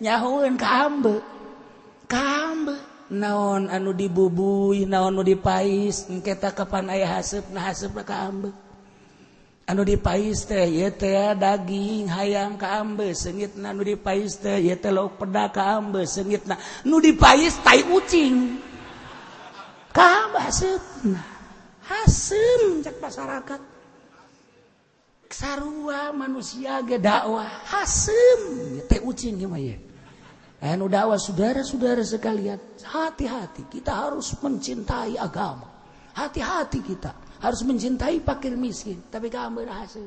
nyahueun ka ambe naon anu dibubui naon anu dipais engke kapan aya haseupna haseupna ka kambe anu dipais teh ye teh daging hayam kambe sengit na nu dipais teh ye teh lauk peda kambe sengit na nu dipais tai ucing kambe hasep nah hasem cek masyarakat sarua manusia ge dakwah. Hasem teh ucing ya anu dakwah saudara-saudara sekalian hati-hati. Kita harus mencintai agama. Hati-hati kita harus mencintai fakir miskin. Tapi gambar hasil.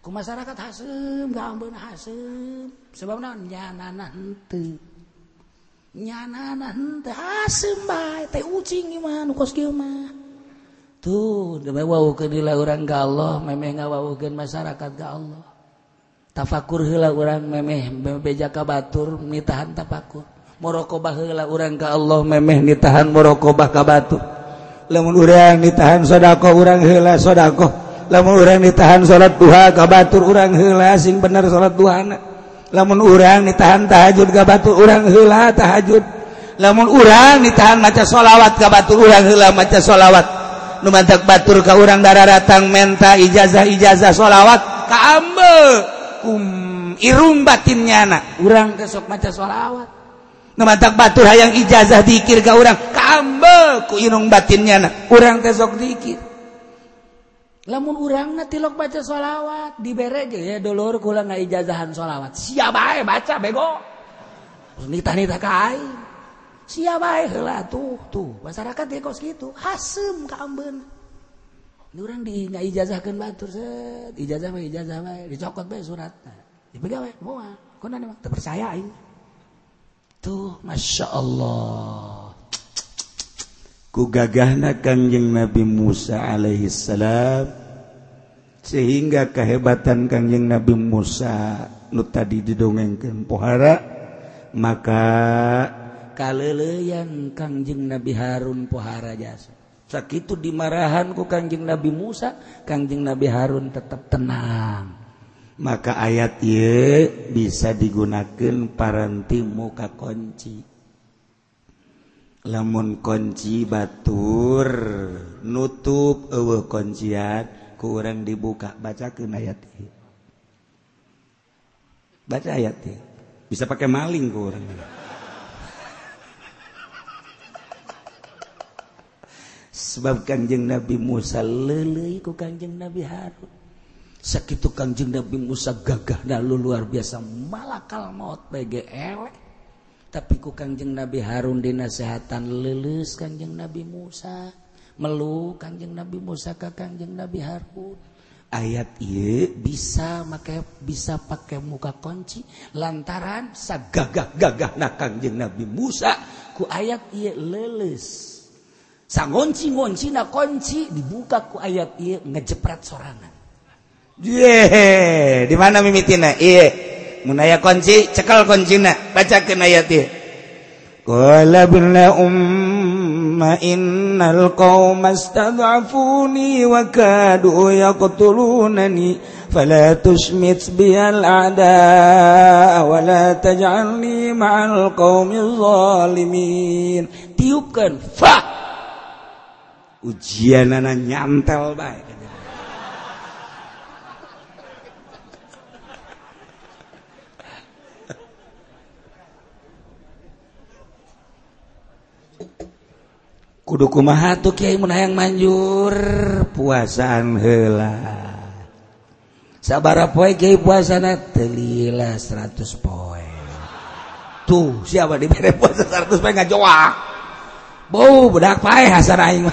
Ku masyarakat hasil gambar hasil sebab naon nyanana henteu nyanana henteu hasil bae teh ucing ieu nu kos kieu mah tuh demi wawukeun heula urang ka Allah memeh ngawawukeun masyarakat ka Allah. Tafakur heula orang memeh beja ka batur nitahan tafakur. Morokobah heula orang ka Allah memeh nitahan morokobah ka batur lemun urang ditahan sodako urang hela sodako. Lamun urang ditahan salat duha ka batur urang hela sing bener salat duhana. Lamun urang ditahan tahajud ka batur urang hela tahajud. Lamun urang ditahan maca salawat ka batur urang hela maca solawat. Numantak batur ka urang darah datang menta ijazah ijazah solawat kaambe um irung batinnya anak urang kesok maca solawat. ngemantak batur hayang ijazah dikir ke orang kambe ku inung batinnya na. Orang tesok dikir. Lamun orang na tilok baca sholawat dibere aja ya dolor kula nggak ijazahan sholawat. Siapa baca bego. Nita nita kai siapa lah tuh tuh masyarakat dia kos gitu. Hasem kamben ini orang di nggak ijazahkan batur set. Ijazah mah ijazah mah dicokot bae suratnya dipegawe moal kau nanti mah? Terpercaya ini tuh Masya Allah. Ku gagahna Kangjeng Nabi Musa alaihi salam. Sehingga kehebatan Kangjeng Nabi Musa nu tadi didongengkan pohara. Maka kaleleyan Kangjeng Nabi Harun pohara jasa sakit dimarahanku Kangjeng Nabi Musa Kangjeng Nabi Harun tetap tenang. maka ayat ye bisa digunakan paranti muka kunci. Lamun kunci batur nutup eueuh kuncian kurang dibuka. Baca ke ayat ye. Baca ayat ye. Bisa pakai maling kurang sebab kanjeng Nabi Musa leleui ku kanjeng Nabi Harun. sakit Kanjeng Nabi Musa gagah dalu luar biasa. Malakal maut bagi PGL tapi ku Kanjeng Nabi Harun dinasehatan lelus Kanjeng Nabi Musa. Melu Kanjeng Nabi Musa ke Kanjeng Nabi Harun. Ayat iya bisa make bisa pakai muka kunci. Lantaran sagagah gagah nak Kanjeng Nabi Musa. Ku ayat iya lelus. Sangonci ngonci na kunci dibuka ku ayat iya ngejepret sorangan. Di mana mimitina? Iya munaya kunci cekal kuncina baca ke ayat ieu qala bila umma innal qauma istad'afuni wa kadu yaqtulunani fala tusmit biyal a'da wa la taj'alni ma'al qaumi zalimin. Tiupkeun fa! Ujianana nyantel baik kuduku mahatu Kyai menayang manjur? Puasaan hela saaba poi puasa telila 100 poin tuh siapa di puasa 100 nggak bau bedak Hasan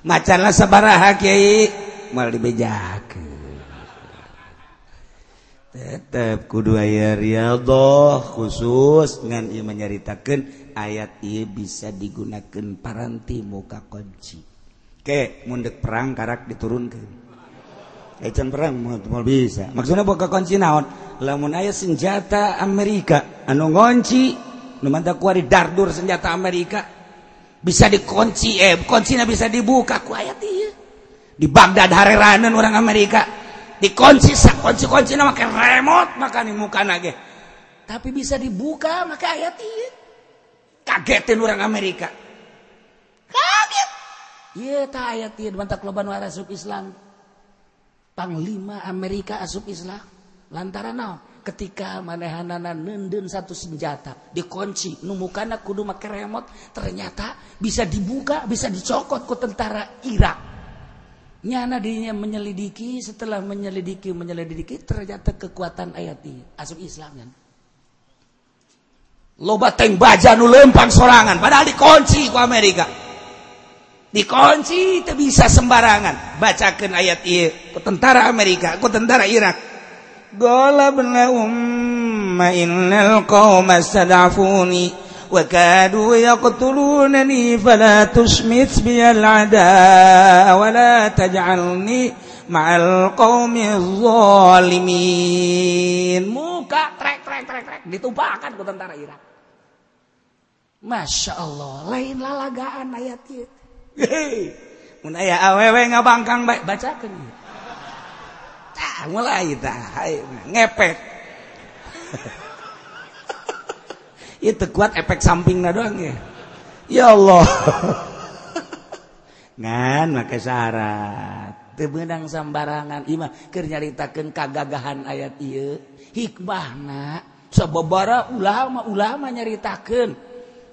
macanlah saaba Kyai mal dibejakan tetap kudu aya riyadhah khusus ngan ieu menyaritakeun ayat ia bisa digunakan paranti muka kunci. Ke mundek perang karak diturunkan Ecan eh, perang mau bisa. Maksudnya buka kunci naon? Lamun ayah senjata Amerika anu ngonci nu mantap kuari dardur senjata Amerika bisa dikunci eh kuncinya bisa dibuka ku ayat iya di Baghdad hareranen orang Amerika dikunci sak kunci-kunci make remote maka nih muka nage tapi bisa dibuka maka ayat iya kagetin orang Amerika. Kaget. Iya tak ayat iya mantap loban waras asup Islam. Panglima Amerika asup Islam. Lantaran no ketika manehanana nenden satu senjata dikunci numukana kudu make remote ternyata bisa dibuka bisa dicokot ke tentara Irak. Nyana dirinya menyelidiki setelah menyelidiki menyelidiki ternyata kekuatan ayat ini asup Islamnya loba teng baja nu lempang sorangan. Padahal dikunci ku Amerika. Dikunci itu bisa sembarangan. Bacakan ayat iya ku tentara Amerika ku tentara Irak. Galabna umma innal qawma sadafuni wa kadu yaqtulunani fala tusmit biyal ada wa la taj'alni ma'al qawmi zalimin. Muka trek trek trek trek. Ditumpahkan ke tentara Irak. Masya Allah. Lain lalagaan ayat awewe ngabangkang baik bacakan tah mulai tah. Ngepet. Itu kuat efek samping doang ya. Ya Allah. Ngan maka syarat. Tebenang sambarangan. Imah keur nyaritakeun kagagahan ayat ieu. Hikmahna. Sababara ulama ulama nyaritakeun.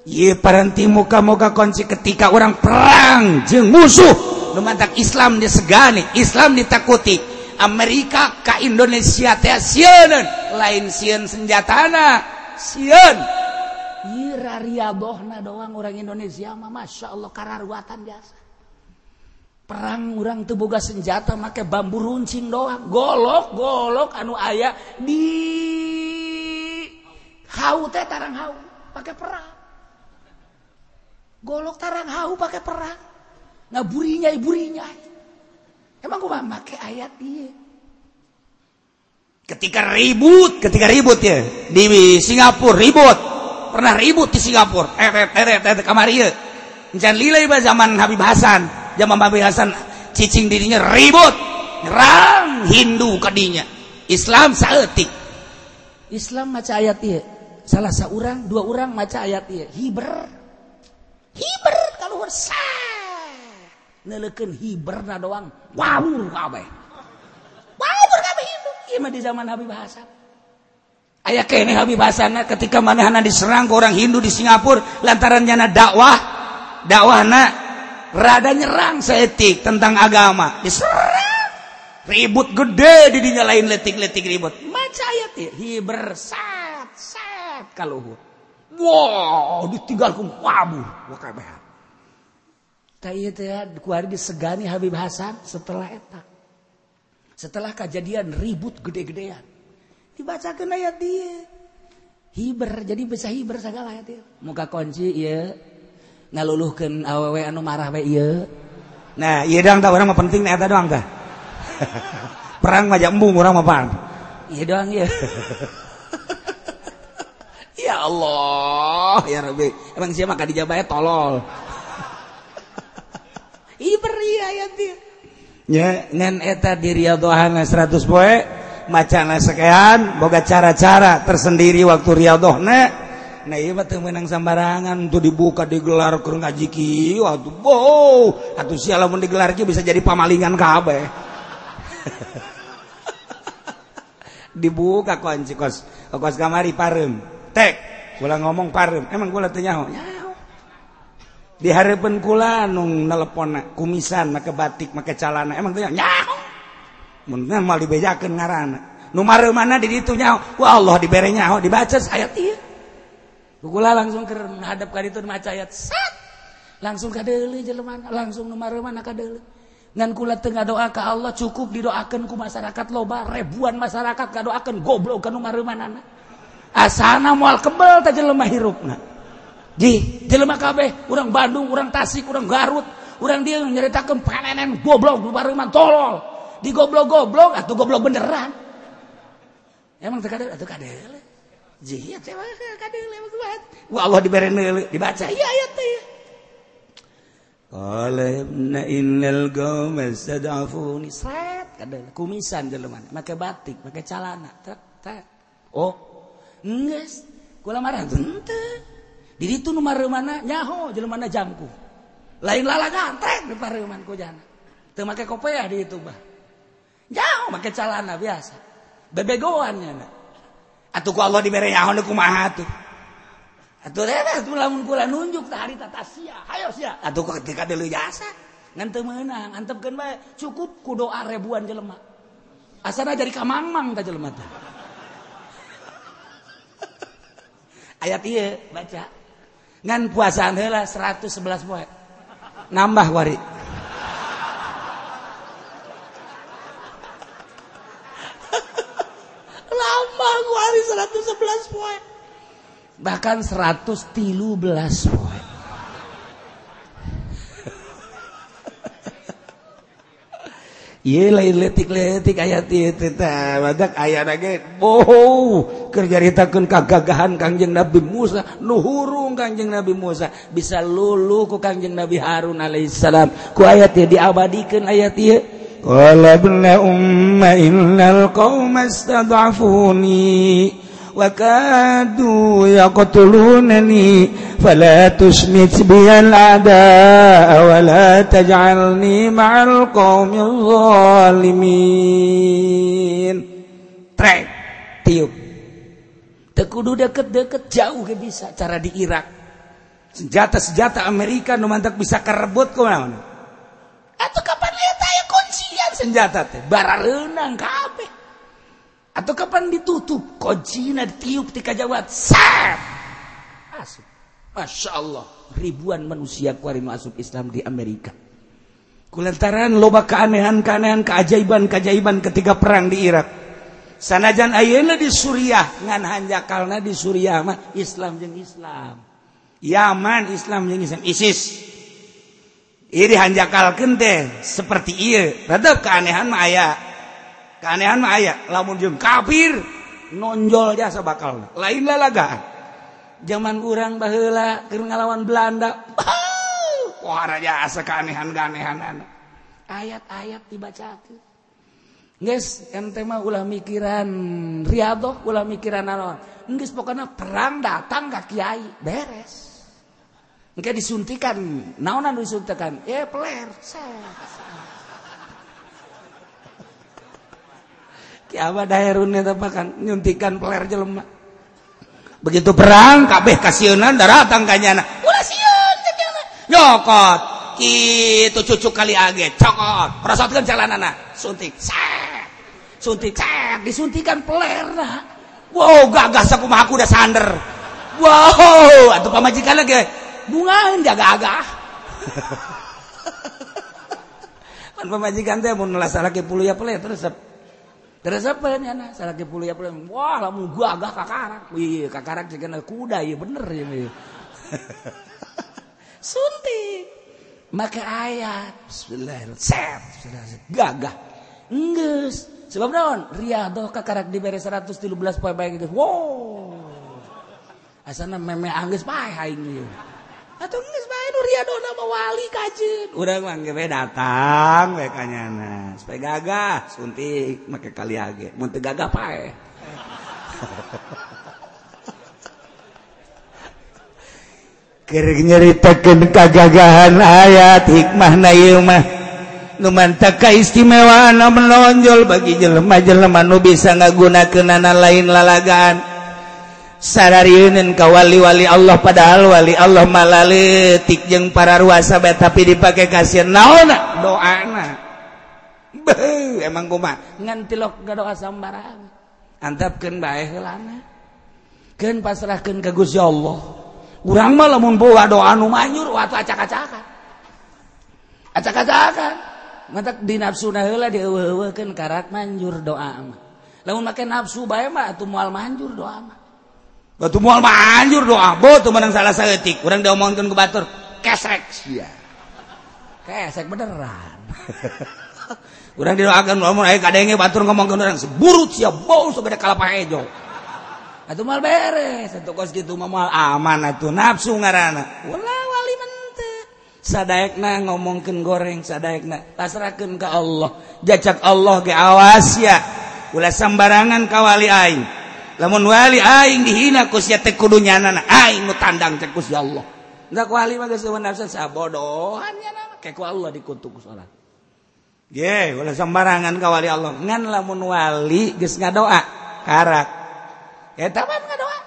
Ye parenti muka-moga konci ketika orang perang jeng musuh lumantak Islam disegani, Islam ditakuti. Amerika ke Indonesia teh sieun, lain sieun senjatana, sieun. Ira doang orang Indonesia mah Masya Allah kararwatan biasa. Perang orang teboga senjata make bambu runcing doang. Golok, golok anu ayah di hau teh tarang hau pakai perang. Golok tarang Ha pakai perang. Nah burinya iburinya. Emang pakai ayat ketika ribut ketika ribut ya. Di Singapura ribut. Pernah ribut di Singapura. Eret eret eret kamar iya. Jangan lilai zaman Habib Hasan. Zaman Habib Hasan cicing dirinya ribut. Rang Hindu kadinya. Islam saetik Islam maca ayat iya. Salah seorang dua orang maca ayat iya. Hiber hiber kalau sa neleken hiberna doang wawur kabeh. Wawur kabeh hidup ieu di zaman Habib Hasan. Aya keneh Habib Hasan ketika manehana diserang ke orang Hindu di Singapura lantaran nyana dakwah dakwah na rada nyerang seetik tentang agama. Diserang. Ribut gede di dinya lain letik-letik ribut. Maca ayat ya hiber sat sat kaluhur. Wow, ditinggalkan kabur. Wah kabeh. Tah ieu teh kuari disegani Habib Hasan setelah eta. Setelah kejadian ribut gede-gedean. Dibacakan ayat dia. Hiber jadi bisa hiber segala ayat dia. Muka kunci iya. ngaluluhkeun awewe anu marah we iya. Nah, iya dong, tak orang mah penting eta doang tah. Perang mah embung orang mah pan. Iya doang iya. ya Allah. Ya Rabbi emang siapa maka dijabaya tolol. Hiber iya ayat dia ya ngan eta diri Tuhan 100 poe maca sekean boga cara-cara tersendiri waktu Riyadhah nek nah iya mah menang sambarangan untuk dibuka digelar ke ngaji ki waktu wow atuh sia lamun digelar bisa jadi pamalingan kabeh. Dibuka kunci kos kos kamari parem tek. Gula ngomong parem. Emang kula teu nyaho? Dihareupeun kula nu neleponna kumisan make batik make calana emang teu nyaho? Mun mah dibejakeun ngaranna nu mana di ditu nyaho? Wah Allah dibere nyaho. Dibaca ayat ieu kula langsung keur hadap ka ditu maca ayat sat. Langsung ka jelema langsung nu mana ka deuleu ngan kula teu ngadoa ka Allah cukup didoakeun ku masyarakat loba. Ribuan masyarakat ngadoakeun goblok ka nu mareumanana asana mual kebel tak lemah hirup di jelema kabeh urang Bandung urang Tasik urang Garut urang dia nyeritakeun panenen goblok baruman tolol. Di goblok-goblok atau goblok beneran. Emang teu kadeu atuh kadeu jih teh kadeu lewat wa Allah dibere dibaca. Iya aya teh ya Qala inna innal qauma istad'afuni. Sret kadeu kumisan jelema. Make batik pakai calana tet tet. Oh. marah diri itu nomor mana nyaho mana jamku. Lain lala ngantrek di lalagan ku jana. Memakai kope ya di itu bah jauh pakai calana biasa. Bebegoannya nak atuh Allah di nyaho eh, eh, ku maha tuh atuh deh tuh lamun kula nunjuk tahari tata sia. Hayo sia. Atuh ketika dulu jasa ngante menang antepkeun bae cukup ku doa ribuan jelema. Asana jadi kamangmang ta jelema teh. Ayat iya baca. Ngan puasa heula 111 poe. Nambah wari lambah wari 111 poe. Bahkan 113 poe lain letik-letik ayat bohong. Kerjaritakan kagagahan Kangjeng Nabi Musa Nuhurung Kangjeng Nabi Musa. Bisa lulu ku Kangjeng Nabi Harun Alaihissalam. Ku ayat ya diabadikan ayat ya Qala ibn umma innal qawma istad'afuni. وكادوا يقتلونني فلا تشمت بي الأعداء ولا تجعلني مع القوم الظالمين trek tiup tekudu deket-deket jauh ke bisa cara di Irak senjata-senjata Amerika nu mantak bisa kerebut kau mana atau kapan lihat aya kuncian senjata teh barareunang kabeh atau kapan ditutup? Kojina tiup tika jawat sap! Asup. Masya Allah. Ribuan manusia kuarin masuk Islam di Amerika. Kulantaran loba keanehan-keanehan keajaiban-keajaiban ketika perang di Irak. Sanajan ayeuna di Suriah ngan hanjakalna di Suriah mah Islam jeung Islam. Yaman Islam jeung Islam. ISIS. Ini hanjakalkeun teh seperti ieu. Rada keanehan mah aya keanehan mah aya lamun jeung kafir nonjol jasa bakal lain lalagaan zaman urang baheula keur ngalawan Belanda pohara jasa keanehan keanehan ayat-ayat dibacakeun Guys, ente mah ulah mikiran riadoh, ulah mikiran naon. Geus pokoknya perang datang ka kiai, beres. Engke disuntikan, naonan disuntikan? Eh, peler. Ses. Set. kan nyuntikan peler jelema. Begitu perang kabeh kasiunan datang kanyana. Ulah sieun nyokot. Itu cucu kali age cokot. Prosotkeun calanana suntik set suntik set disuntikan peler nah wow gagah aku udah sander. Wow atuh pamajikan lagi. Bungahan jaga agah. Pan pamajikan teh mun lasalake puluh ya peler terus Terus apa ya anak? Salah ke puluh ya puluh. Wah, lamu gua agak kakarak. Wih, kakarak sih kena kuda ya bener ya. Suntik. Maka ayat Bismillahirrahmanirrahim. Gagah. Enggeus. Sebab naon? Riyadhah kakarak diberi 113 poe bae geus. Wow. Asana meme anggeus bae aing atau geus bae nu riadona mah wali kajeun urang mah geus datang we ka nyana. Supaya gagah suntik make kali age. Mun teu gagah pae eh. keur nyaritakeun kagagahan ayat hikmahna ieu mah. Nu mantap kaistimewaan melonjol bagi jelema-jelema nu bisa ngagunakeunana lain lalagaan. sarariunin kawali-wali Allah padahal wali Allah malaletik jeung para ruasa bet tapi dipakai kasihan naona doana. Beuh, emang kumaha? Ngan tilok gadoa sambarang antapkeun bae heulana. Keun pasrahkeun ka Gusti Allah. Urang mah lamun bawa doa nu manyur watu acak-acakan. Acak-acakan. Matak di nafsuna heula dieuweuhkeun karak manjur doa mah. Lamun make nafsu bae mah atuh moal manjur doa mah. batu mual mah doa. Bo tuh menang salah saeutik. Urang diomongkeun ke batur kesek. Sia kesek beneran. Urang didoakeun ngomong aya kadenge batur ngomongkeun urang seburut sia bau sabada kalapa hejo atuh mal beres atuh kos kitu mah mal aman atuh nafsu ngaranna. Ulah wali mente. Sadaekna ngomongkeun goreng sadaekna pasrahkeun ka Allah. Jajak Allah ge awas ya. Ulah sembarangan kawali aing. lamun wali aing dihina ku sia teh kudu nyanana. Aing nu tandang teh Gusti Allah. Ndak wali mah geus nafsu sabodohan nya ku Allah dikutuk salat ge ulah sembarangan ka wali Allah. Ngan lamun wali geus ngadoa karak. Eta mah ngadoa.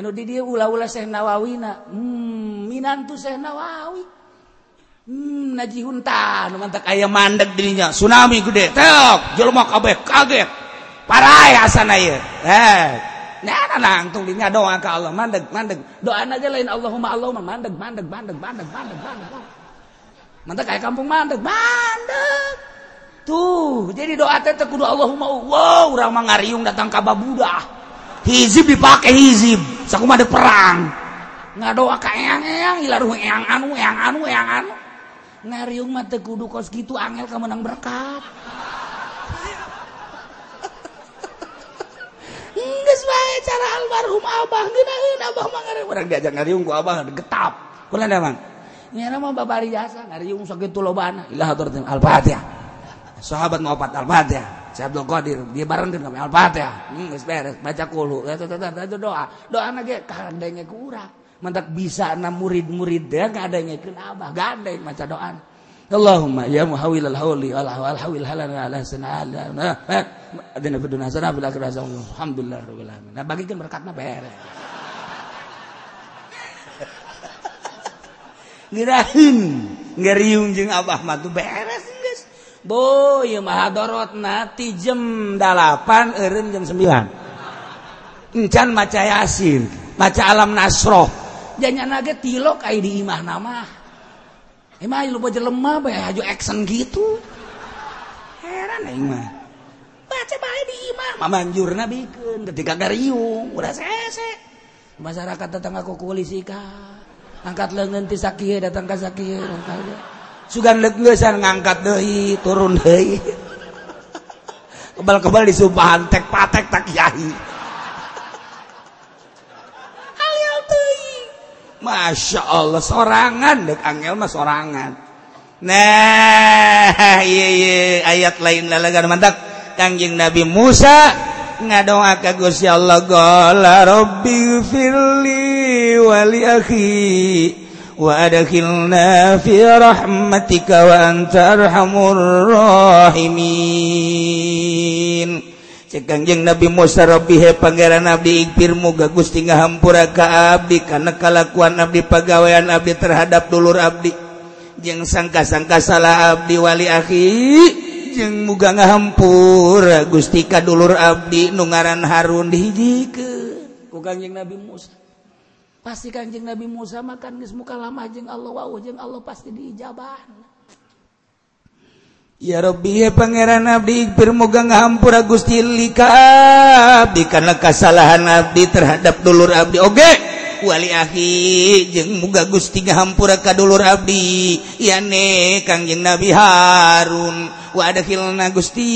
Anu di dieu ulah-ulah Syekh Nawawina hmm minantu Syekh Nawawi. Hmm najihun tah nu mantak aya mandeg dirinya. Tsunami gede teok jelema kabeh kaget. parah asana ieu. Eh. Nah, nangtung dinya doa ke Allah, mandeg, mandeg. Doa aja lain Allahumma Allahumma mandeg, mandeg, mandeg, mandeg, mandeg, mandeg. Mandeg kayak kampung mandeg, mandeg. Tuh, jadi doa teh teu kudu Allahumma wow, urang mah ngariung datang ka babudah. Hizib dipake hizib, sakumaha deuk perang. Ngadoa ka eyang-eyang, ilaruh eyang anu, eyang anu, eyang anu. Ngariung mah teh kudu kos gitu angel ka menang berkat. cara almarhum Abah genaeun Abah mah ngarep urang diajak ngariung ku Abah getap. Kulan emang. Nyana mah babari jasa ngariung sakitu lobana. Ilah hatur Al-Fatihah. Sahabat ngopat Al-Fatihah. Si Abdul Qadir dia bareng kami Al-Fatihah. Hmm geus beres baca kulu. Itu doa. Doa ge kadenge ku urang. Mentak bisa enam murid-murid dia nggak ada yang Abah, nggak ada yang maca doa. Allahumma ya muhawil al-hawli wal hawil halana ala sanala adina fid dunya hasanah fil akhirati hasanah alhamdulillah rabbil alamin. Nah bagikeun berkatna beres ngirahin ngeriung jeung abah mah tuh beres geus boy mah hadorotna ti jam 8 eureun jam 9 encan maca yasin maca alam nasroh. Janyana ge tilok ai di imah nama Eh, Emang lu baca lemah bae haju action gitu. Heran aing mah. Baca bae di imah mamanjurna bikeun ketika gariung udah sese. Masyarakat datang aku koalisi ka. Angkat leungeun ti sakieu datang ka sakieu. Sugan leunggeusan ngangkat deui turun deui. Kebal-kebal disumpahan tek patek tak kiai. Masya Allah sorangan dek angel mah sorangan nah iya, iya. ayat lain lalagan mantap kangjeng Nabi Musa ngadoa ka Gusti Allah qala rabbi firli wali akhi wa adkhilna fi rahmatika wa anta arhamur rahimin Cegangjeng Nabi Musarobihe Pangeran Abdi Ikfirmu gagus tinggal hampura ka Abdi karena kelakuan Abdi pegawaian Abdi terhadap dulur Abdi. Jeng sangka-sangka salah Abdi wali akhi jeng muga ngahampur Gustika dulur Abdi nungaran Harun dihijikeun. Ku Kangjeng Nabi Musa. Pasti Kangjeng Nabi Musa makan geus muka lama jeng Allah wau jeng Allah pasti diijabah Ya Robbi Pangeran Abdi bermoga ngahampura Gusti lika. Abdi karena kesalahan Abdi terhadap dulur Abdi Oke okay. wali akhi jeung muga Gusti ngahampura ka dulur Abdi. Yane Kangjeng Nabi Harun. Wa Gusti.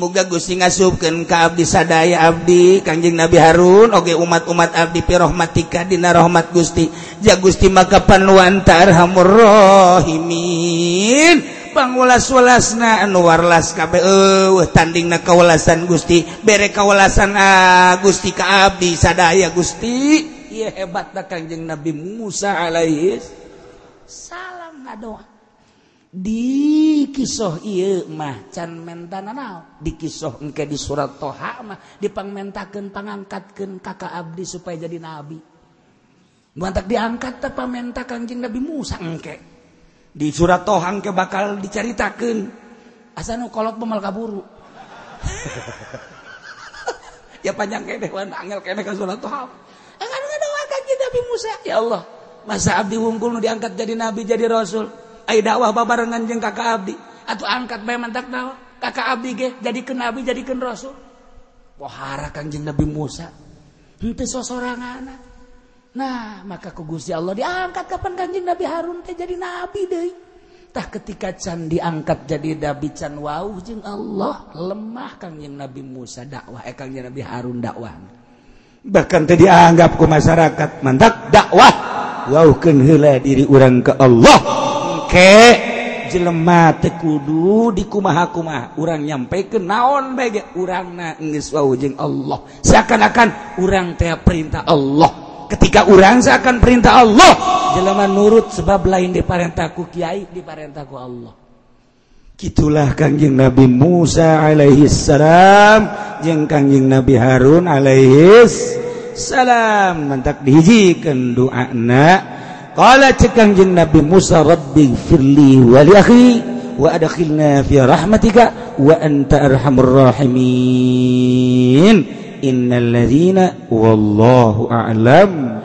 Muga Gusti ngasupkeun ka abdi sadaya abdi Kangjeng Nabi Harun. Oge umat-umat abdi pirahmatika dina rahmat Gusti. Ja Gusti maka panuantar hamur rahimin pangulas-ulasna anu warlas kabeh eueuh tanding na kawalasan Gusti. Bere kawalasan ah, Gusti ka abdi sadaya Gusti. Ieu hebat Kanjeng Nabi Musa alaihi salam ngadoa. Di kisoh ieu mah can mentana naon di kisoh engke di surat Toha mah dipangmentakeun pangangkatkeun kakak abdi supaya jadi nabi. Mantak diangkat tapa menta kanjeng Nabi Musa engke. di surat tohang ke bakal diceritakan asal nukolot pemal kaburu ya panjang kayak dewan angel kayak ke surat tohang. Enggak enggak doakan kita Nabi Musa? Ya Allah masa abdi wungkul nu diangkat jadi nabi jadi rasul? Ay dakwah babarengan jeung kakak abdi. Atau angkat bae mantak dakwah kakak abdi ge jadi ke nabi jadi ke rasul? Pohara kanjeng Nabi Musa. Henteu sosorangan. Nah maka ku Gusti Allah diangkat. Kapan kanjeng Nabi Harun teh jadi nabi deui. Tah ketika can diangkat jadi Nabi Can wau jeung Allah lemah Kanjeng Nabi Musa dakwah eh Kanjeng Nabi Harun dakwah. Bahkan teh dianggap ku masyarakat mantap dakwah. Waukeun heula diri urang ke Allah. Ke jelema teu kudu dikumaha-kumaha. Urang nyampaikeun naon bae urangna geus wau jeung Allah. Seakan-akan urang teh perintah Allah. ketika urang akan perintah Allah. Jelema nurut sebab lain diparentaku Kiai diparentaku Allah. Gitulah Kanjeng Nabi Musa alaihissalam jeung Kanjeng Nabi Harun alaihis salam. Mantak dihijikan doana. Qala cek Kanjeng Nabi Musa rabbi firli wa li akhi wa adkhilna fi rahmatika wa anta arhamur rahimin. إن الذين والله أعلم